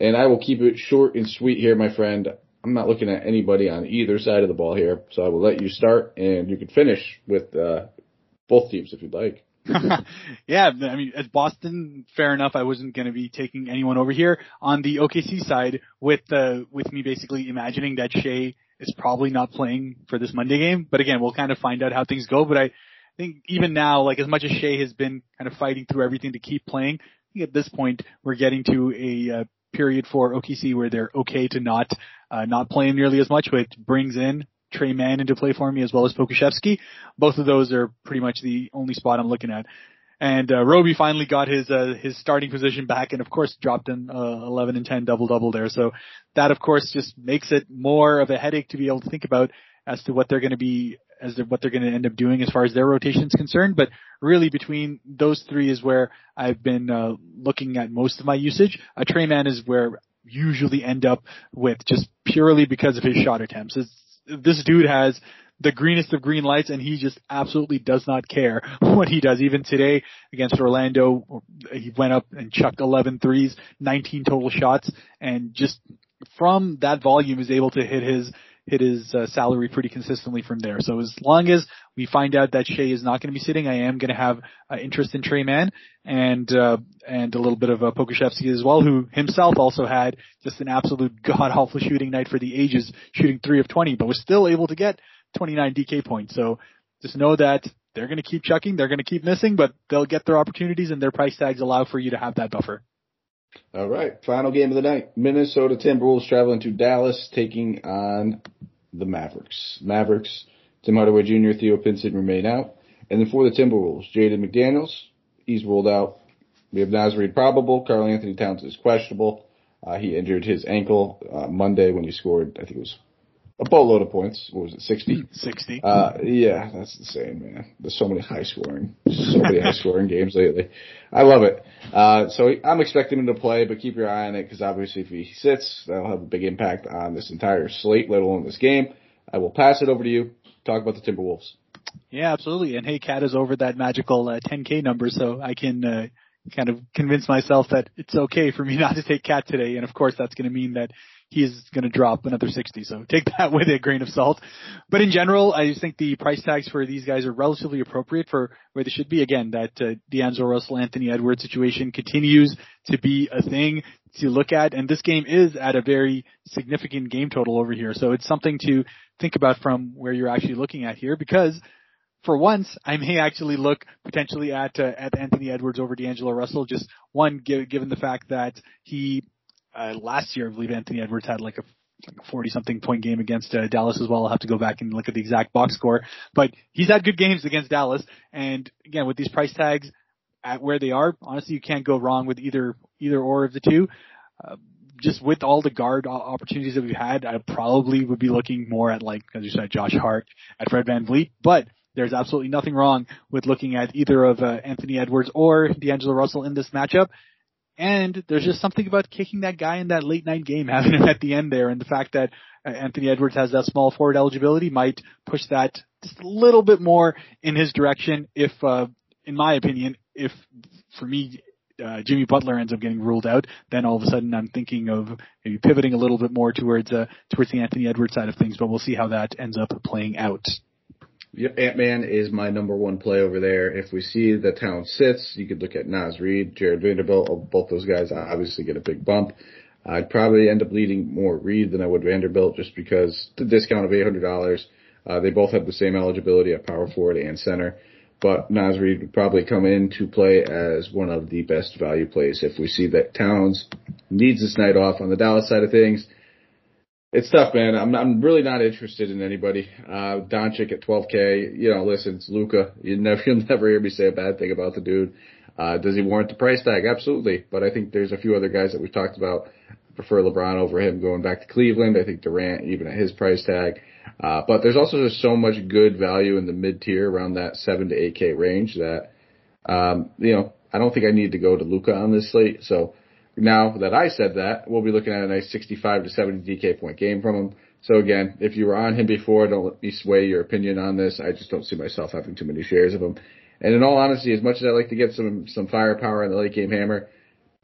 And I will keep it short and sweet here, my friend. I'm not looking at anybody on either side of the ball here, so I will let you start and you can finish with uh, both teams if you'd like. yeah, I mean, as Boston, fair enough. I wasn't going to be taking anyone over here on the OKC side with uh, with me basically imagining that Shai is probably not playing for this Monday game. But again, we'll kind of find out how things go. But I think even now, like as much as Shai has been kind of fighting through everything to keep playing, I think at this point we're getting to a uh, period for OKC where they're okay to not uh, not playing nearly as much, which brings in Tre Mann into play for me as well as Pokusevski. Both of those are pretty much the only spot I'm looking at. And uh, Roby finally got his uh, his starting position back, and of course dropped in uh, 11 and 10 double double there. So that of course just makes it more of a headache to be able to think about as to what they're going to be as to what they're going to end up doing as far as their rotation is concerned. But really between those three is where I've been uh, looking at most of my usage. A Tre Mann is where usually end up with just purely because of his shot attempts. It's, this dude has the greenest of green lights and he just absolutely does not care what he does. Even today against Orlando, he went up and chucked 11 threes, 19 total shots and just from that volume is able to hit his hit his uh, salary pretty consistently from there. So as long as we find out that Shai is not going to be sitting, I am going to have uh, interest in Tre Mann and uh, and a little bit of uh, Pokusevski as well, who himself also had just an absolute god awful shooting night for the ages, shooting three of twenty, but was still able to get 29 DK points. So just know that they're going to keep chucking, they're going to keep missing, but they'll get their opportunities, and their price tags allow for you to have that buffer. All right, final game of the night. Minnesota Timberwolves traveling to Dallas, taking on the Mavericks. Mavericks, Tim Hardaway Jr., Theo Pinson remain out. And then for the Timberwolves, Jaden McDaniels, he's ruled out. We have Naz Reid probable. Karl-Anthony Towns is questionable. Uh, he injured his ankle uh, Monday when he scored, I think it was a boatload of points. What was it, 60? 60. Uh, yeah, that's insane, man. There's so many high scoring, so many high scoring games lately. I love it. Uh, so I'm expecting him to play, but keep your eye on it because obviously if he sits, that'll have a big impact on this entire slate, let alone this game. I will pass it over to you. Talk about the Timberwolves. Yeah, absolutely. And hey, KAT is over that magical uh, 10K number, so I can uh, kind of convince myself that it's okay for me not to take KAT today. And of course, that's going to mean that he is going to drop another 60. So take that with a grain of salt. But in general, I just think the price tags for these guys are relatively appropriate for where they should be. Again, that uh, D'Angelo Russell, Anthony Edwards situation continues to be a thing to look at. And this game is at a very significant game total over here. So it's something to think about from where you're actually looking at here because for once, I may actually look potentially at uh, at Anthony Edwards over D'Angelo Russell. Just one, given the fact that he uh, last year, I believe Anthony Edwards had like a 40 something point game against uh, Dallas as well. I'll have to go back and look at the exact box score, but he's had good games against Dallas. And again, with these price tags at where they are, honestly, you can't go wrong with either, either or of the two. Uh, just with all the guard opportunities that we've had, I probably would be looking more at like, as you said, Josh Hart, at Fred VanVleet, but there's absolutely nothing wrong with looking at either of uh, Anthony Edwards or D'Angelo Russell in this matchup. And there's just something about kicking that guy in that late night game, having him at the end there, and the fact that uh, Anthony Edwards has that small forward eligibility might push that just a little bit more in his direction. If, uh, in my opinion, if for me, uh, Jimmy Butler ends up getting ruled out, then all of a sudden I'm thinking of maybe pivoting a little bit more towards uh, towards the Anthony Edwards side of things. But we'll see how that ends up playing out. Ant Man is my number one play over there. If we see the town sits, you could look at Naz Reid, Jarred Vanderbilt. Both those guys obviously get a big bump. I'd probably end up leading more Reid than I would Vanderbilt just because the discount of $800. Uh, they both have the same eligibility at power forward and center, but Naz Reid would probably come into play as one of the best value plays if we see that Towns needs this night off on the Dallas side of things it's tough, man. I'm I'm really not interested in anybody. Uh, Doncic at 12k. You know, listen, it's Luka. You never you'll never hear me say a bad thing about the dude. Uh, does he warrant the price tag? Absolutely. But I think there's a few other guys that we've talked about prefer LeBron over him going back to Cleveland. I think Durant even at his price tag. Uh, but there's also just so much good value in the mid tier around that seven to eight K range that, um, you know, I don't think I need to go to Luka on this slate. So now that I said that, we'll be looking at a nice 65 to 70 DK point game from him. So again, if you were on him before, don't let me sway your opinion on this. I just don't see myself having too many shares of him. And in all honesty, as much as I like to get some some firepower in the late game hammer,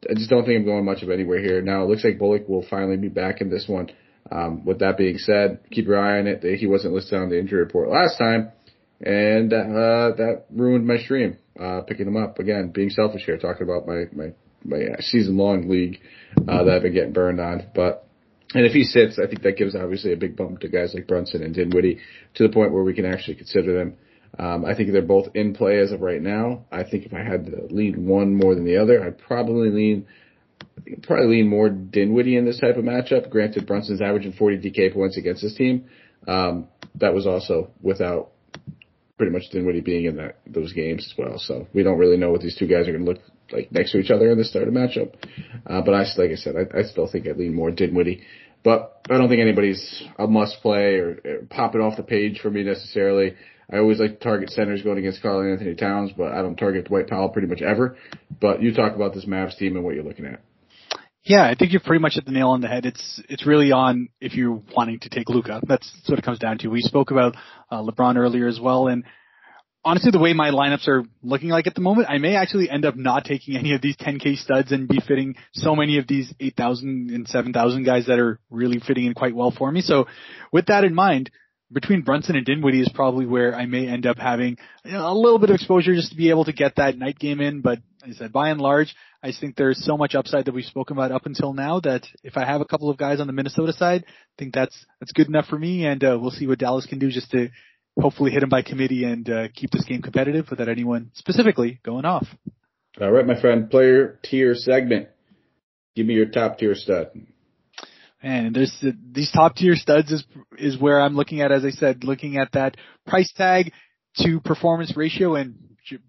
I just don't think I'm going much of anywhere here. Now it looks like Bullock will finally be back in this one. Um, with that being said, keep your eye on it. He wasn't listed on the injury report last time, and uh, that ruined my stream. Uh, picking him up again, being selfish here, talking about my my my season long league uh, that I've been getting burned on. But and if he sits, I think that gives obviously a big bump to guys like Brunson and Dinwiddie to the point where we can actually consider them. Um, I think they're both in play as of right now. I think if I had to lean one more than the other, I'd probably lean probably lean more Dinwiddie in this type of matchup. Granted, Brunson's averaging 40 DK points against his team. Um, that was also without pretty much Dinwiddie being in that those games as well. So we don't really know what these two guys are going to look like next to each other in the starter matchup. Uh, but I, like I said, I, I still think I lean more Dinwiddie. But I don't think anybody's a must play or, or pop it off the page for me necessarily. I always like to target centers going against Karl-Anthony Towns, but I don't target Dwight Powell pretty much ever. But you talk about this Mavs team and what you're looking at. Yeah, I think you're pretty much at the nail on the head. It's it's really on if you're wanting to take Luka. That's what it comes down to. We spoke about uh, LeBron earlier as well, and honestly, the way my lineups are looking like at the moment, I may actually end up not taking any of these 10k studs and be fitting so many of these 8,000 and 7,000 guys that are really fitting in quite well for me. So with that in mind, between Brunson and Dinwiddie is probably where I may end up having you know, a little bit of exposure just to be able to get that night game in. But as I said, by and large, I think there's so much upside that we've spoken about up until now that if I have a couple of guys on the Minnesota side, I think that's that's good enough for me. And uh, we'll see what Dallas can do just to hopefully hit him by committee and uh, keep this game competitive without anyone specifically going off. All right, my friend, player tier segment. Give me your top tier stud. And there's uh, these top tier studs is is where I'm looking at, as I said, looking at that price tag to performance ratio, and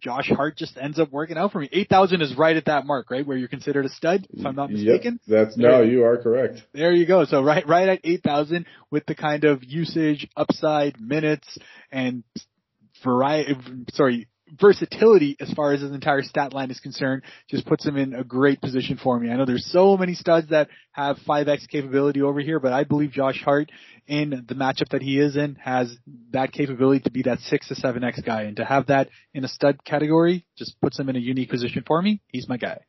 Josh Hart just ends up working out for me. 8,000 is right at that mark, right? Where you're considered a stud, if I'm not mistaken. Yep, that's, no, you are correct. There you go. So right, right at 8,000 with the kind of usage, upside, minutes, and variety, sorry, versatility as far as his entire stat line is concerned just puts him in a great position for me. I know there's so many studs that have 5x capability over here, but I believe Josh Hart in the matchup that he is in has that capability to be that 6 to 7x guy and to have that in a stud category just puts him in a unique position for me. He's my guy.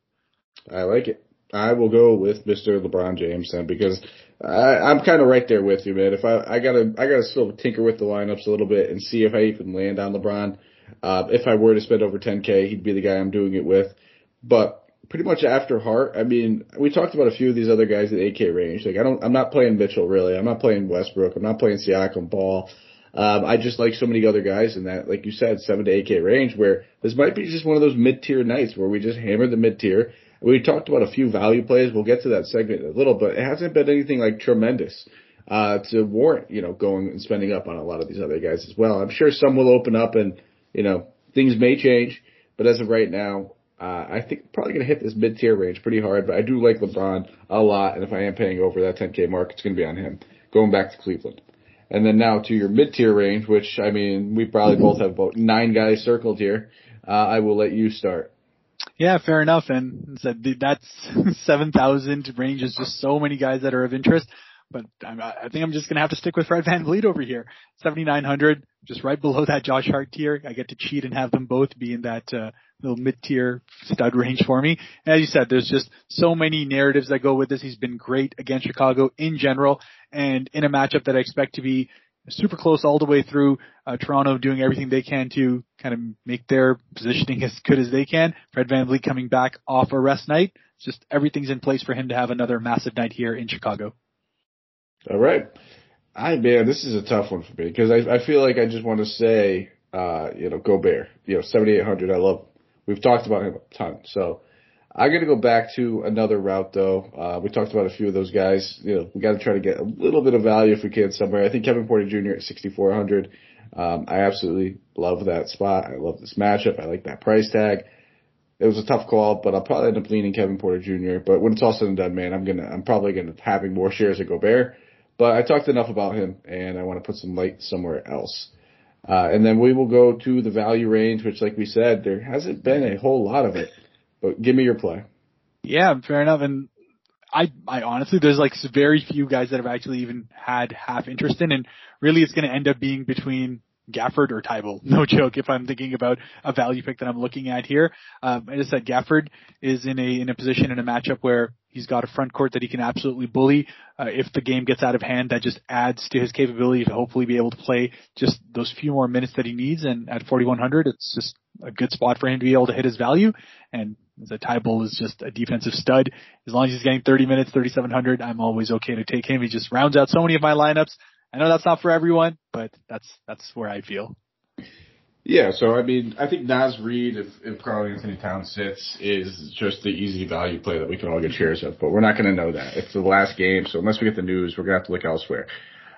I like it. I will go with Mr. LeBron James then because I, I'm kind of right there with you, man. If I, I gotta, I gotta still tinker with the lineups a little bit and see if I even land on LeBron. Uh, if I were to spend over 10k, he'd be the guy I'm doing it with. But pretty much after Hart, I mean, we talked about a few of these other guys at 8k range. Like I don't, I'm not playing Mitchell really. I'm not playing Westbrook. I'm not playing Siakam Ball. Um, I just like so many other guys in that, like you said, seven to eight K range where this might be just one of those mid tier nights where we just hammer the mid tier. We talked about a few value plays. We'll get to that segment a little, but it hasn't been anything like tremendous uh, to warrant, you know, going and spending up on a lot of these other guys as well. I'm sure some will open up and, you know, things may change, but as of right now, uh, I think probably going to hit this mid tier range pretty hard, but I do like LeBron a lot. And if I am paying over that 10K mark, it's going to be on him going back to Cleveland. And then now to your mid tier range, which I mean, we probably both have about nine guys circled here. Uh, I will let you start. Yeah, fair enough. And that's 7,000 range is just so many guys that are of interest but I'm, I think I'm just going to have to stick with Fred VanVleet over here. 7,900, just right below that Josh Hart tier. I get to cheat and have them both be in that, uh, little mid-tier stud range for me. And as you said, there's just so many narratives that go with this. He's been great against Chicago in general and in a matchup that I expect to be super close all the way through. Uh, Toronto doing everything they can to kind of make their positioning as good as they can. Fred VanVleet coming back off a rest night. Just everything's in place for him to have another massive night here in Chicago. All right. I man, this is a tough one for me because I I feel like I just want to say, uh, you know, Gobert. You know, seventy eight hundred. I love. We've talked about him a ton. So I'm gonna go back to another route though. Uh, we talked about a few of those guys. You know, we got to try to get a little bit of value if we can somewhere. I think Kevin Porter Jr. at sixty four hundred. Um, I absolutely love that spot. I love this matchup. I like that price tag. It was a tough call, but I'll probably end up leaning Kevin Porter Jr. But when it's all said and done, man, I'm gonna, I'm probably gonna having more shares of Gobert. But I talked enough about him, and I want to put some light somewhere else. Uh, and then we will go to the value range, which, like we said, there hasn't been a whole lot of it. But give me your play. Yeah, fair enough. And I, I honestly, there's like very few guys that have actually even had half interest in, and really, it's going to end up being between Gafford or Thybulle. No joke. If I'm thinking about a value pick that I'm looking at here, um, I just said Gafford is in a in a position in a matchup where He's got a front court that he can absolutely bully. Uh, if the game gets out of hand, that just adds to his capability to hopefully be able to play just those few more minutes that he needs. And at 4,100, it's just a good spot for him to be able to hit his value. And the Thybulle is just a defensive stud. As long as he's getting 30 minutes, 3,700, I'm always okay to take him. He just rounds out so many of my lineups. I know that's not for everyone, but that's, that's where I feel. Yeah, so I mean, I think Naz Reid, if, if Karl-Anthony Towns sits, is just the easy value play that we can all get shares of, but we're not going to know that. It's the last game, so unless we get the news, we're going to have to look elsewhere.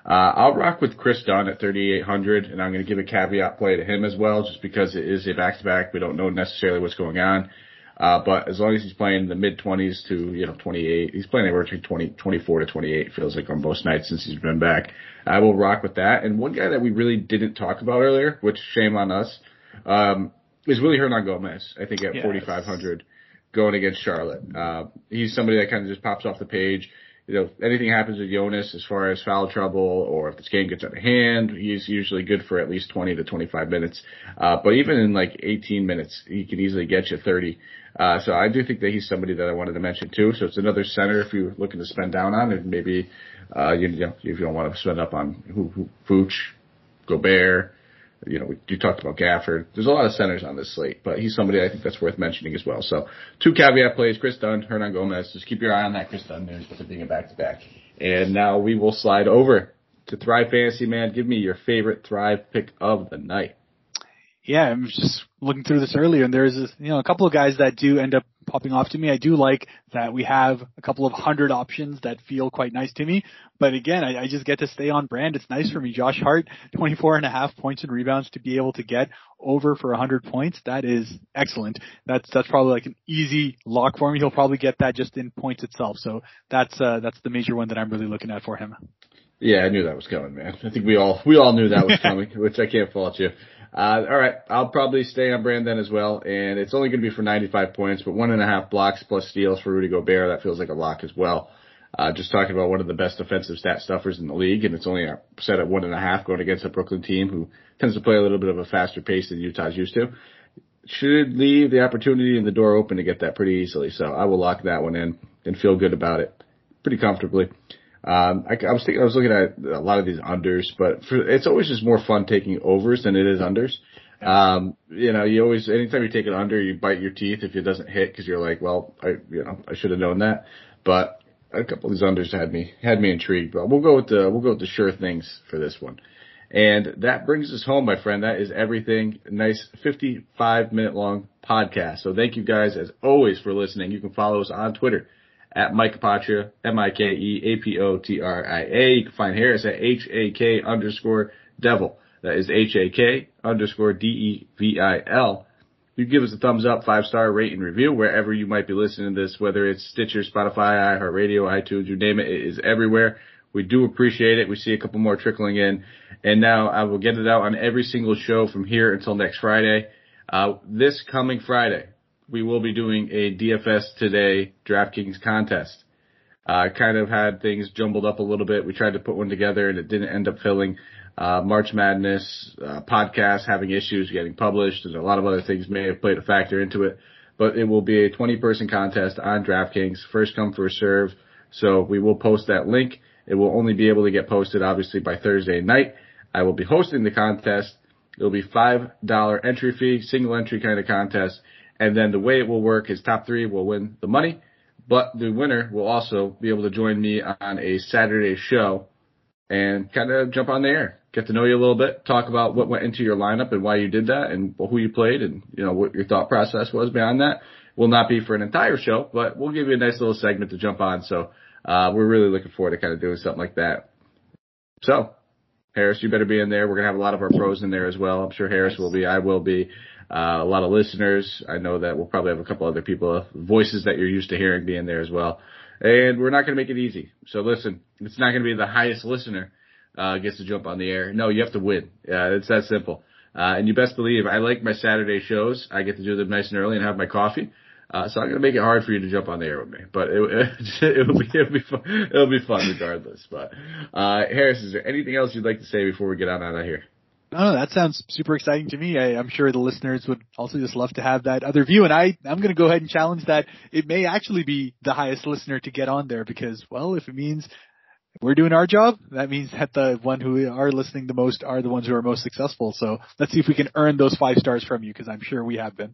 Uh, I'll rock with Kris Dunn at 3,800, and I'm going to give a caveat play to him as well, just because it is a back-to-back. We don't know necessarily what's going on. Uh, but as long as he's playing the mid 20s to, you know, 28, he's playing anywhere between 20, 24 to 28, feels like on most nights since he's been back. I will rock with that. And one guy that we really didn't talk about earlier, which shame on us, um, is Willy Hernangomez. I think at yes. 4,500 going against Charlotte. Uh, he's somebody that kind of just pops off the page you know, anything happens with Jonas as far as foul trouble or if this game gets out of hand, he's usually good for at least 20 to 25 minutes. Uh, but even in like 18 minutes, he could easily get you 30. Uh, so I do think that he's somebody that I wanted to mention too. So it's another center if you're looking to spend down on and maybe, uh, you, know, if you don't want to spend up on who, who, Vooch, Gobert, you know, you talked about Gafford. There's a lot of centers on this slate, but he's somebody I think that's worth mentioning as well. So two caveat plays, Kris Dunn, Hernangomez. Just keep your eye on that Kris Dunn news with it being a back to back. And now we will slide over to Thrive Fantasy Man. Give me your favorite Thrive pick of the night yeah, I was just looking through this earlier, and there's you know a couple of guys that do end up popping off to me. I do like that we have a couple of hundred options that feel quite nice to me. But again, I, I just get to stay on brand. It's nice for me. Josh Hart, 24 and a half points and rebounds to be able to get over for 100 points. That is excellent. That's that's probably like an easy lock for me. He'll probably get that just in points itself. So that's uh, that's the major one that I'm really looking at for him. Yeah, I knew that was coming, man. I think we all we all knew that was coming, which I can't fault you. Uh, all right, I'll probably stay on brand then as well, and it's only going to be for 95 points, but one and a half blocks plus steals for Rudy Gobert. That feels like a lock as well. Uh, just talking about one of the best defensive stat stuffers in the league, and it's only set at one and a half going against a Brooklyn team who tends to play a little bit of a faster pace than Utah's used to. Should leave the opportunity and the door open to get that pretty easily, so I will lock that one in and feel good about it pretty comfortably. Um, I, I, was thinking, I was looking at a lot of these unders, but for, it's always just more fun taking overs than it is unders. Um, you know, you always, anytime you take an under, you bite your teeth if it doesn't hit because you're like, well, I, you know, I should have known that. But a couple of these unders had me, had me intrigued, but we'll go with the, we'll go with the sure things for this one. And that brings us home, my friend. That is everything. Nice 55 minute long podcast. So thank you guys as always for listening. You can follow us on Twitter at Mike Apotria, M-I-K-E-A-P-O-T-R-I-A. You can find Haaris at H-A-K underscore devil. That is H-A-K underscore D-E-V-I-L. You give us a thumbs up, five star rate and review wherever you might be listening to this, whether it's Stitcher, Spotify, iHeartRadio, iTunes, you name it, it is everywhere. We do appreciate it. We see a couple more trickling in. And now I will get it out on every single show from here until next Friday. Uh, this coming Friday, we will be doing a DFS Today DraftKings contest. Uh, kind of had things jumbled up a little bit. We tried to put one together and it didn't end up filling. Uh, March Madness, uh, podcast having issues getting published and a lot of other things may have played a factor into it. But it will be a 20 person contest on DraftKings, first come, first serve. So we will post that link. It will only be able to get posted obviously by Thursday night. I will be hosting the contest. It'll be $5 entry fee, single entry kind of contest. And then the way it will work is top three will win the money, but the winner will also be able to join me on a Saturday show and kind of jump on the air, get to know you a little bit, talk about what went into your lineup and why you did that and who you played and, you know, what your thought process was behind that. Will not be for an entire show, but we'll give you a nice little segment to jump on. So, uh, we're really looking forward to kind of doing something like that. So, Haaris, you better be in there. We're gonna have a lot of our pros in there as well. I'm sure Haaris will be. I will be. Uh, a lot of listeners. I know that we'll probably have a couple other people, voices that you're used to hearing being there as well. And we're not going to make it easy. So listen, it's not going to be the highest listener, uh, gets to jump on the air. No, you have to win. Yeah, it's that simple. Uh, and you best believe I like my Saturday shows. I get to do them nice and early and have my coffee. Uh, so I'm going to make it hard for you to jump on the air with me, but it, it, it'll be, it'll be fun. It'll be fun regardless. But, uh, Haaris, is there anything else you'd like to say before we get on out of here? No, that sounds super exciting to me. I, am sure the listeners would also just love to have that other view. And I, I'm going to go ahead and challenge that it may actually be the highest listener to get on there because, well, if it means we're doing our job, that means that the one who are listening the most are the ones who are most successful. So let's see if we can earn those five stars from you because I'm sure we have been.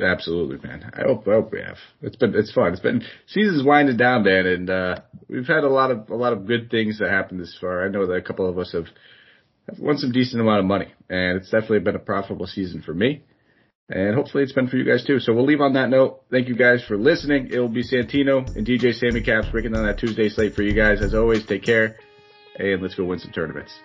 Absolutely, man. I hope, I hope we have. It's been, it's fun. It's been, season's winding down, man, and, uh, we've had a lot of, a lot of good things that happened this far. I know that a couple of us have, have won some decent amount of money, and it's definitely been a profitable season for me. And hopefully it's been for you guys too. So we'll leave on that note. Thank you guys for listening. It will be Santino and DJ Sammy Caps breaking down that Tuesday slate for you guys. As always, take care and let's go win some tournaments.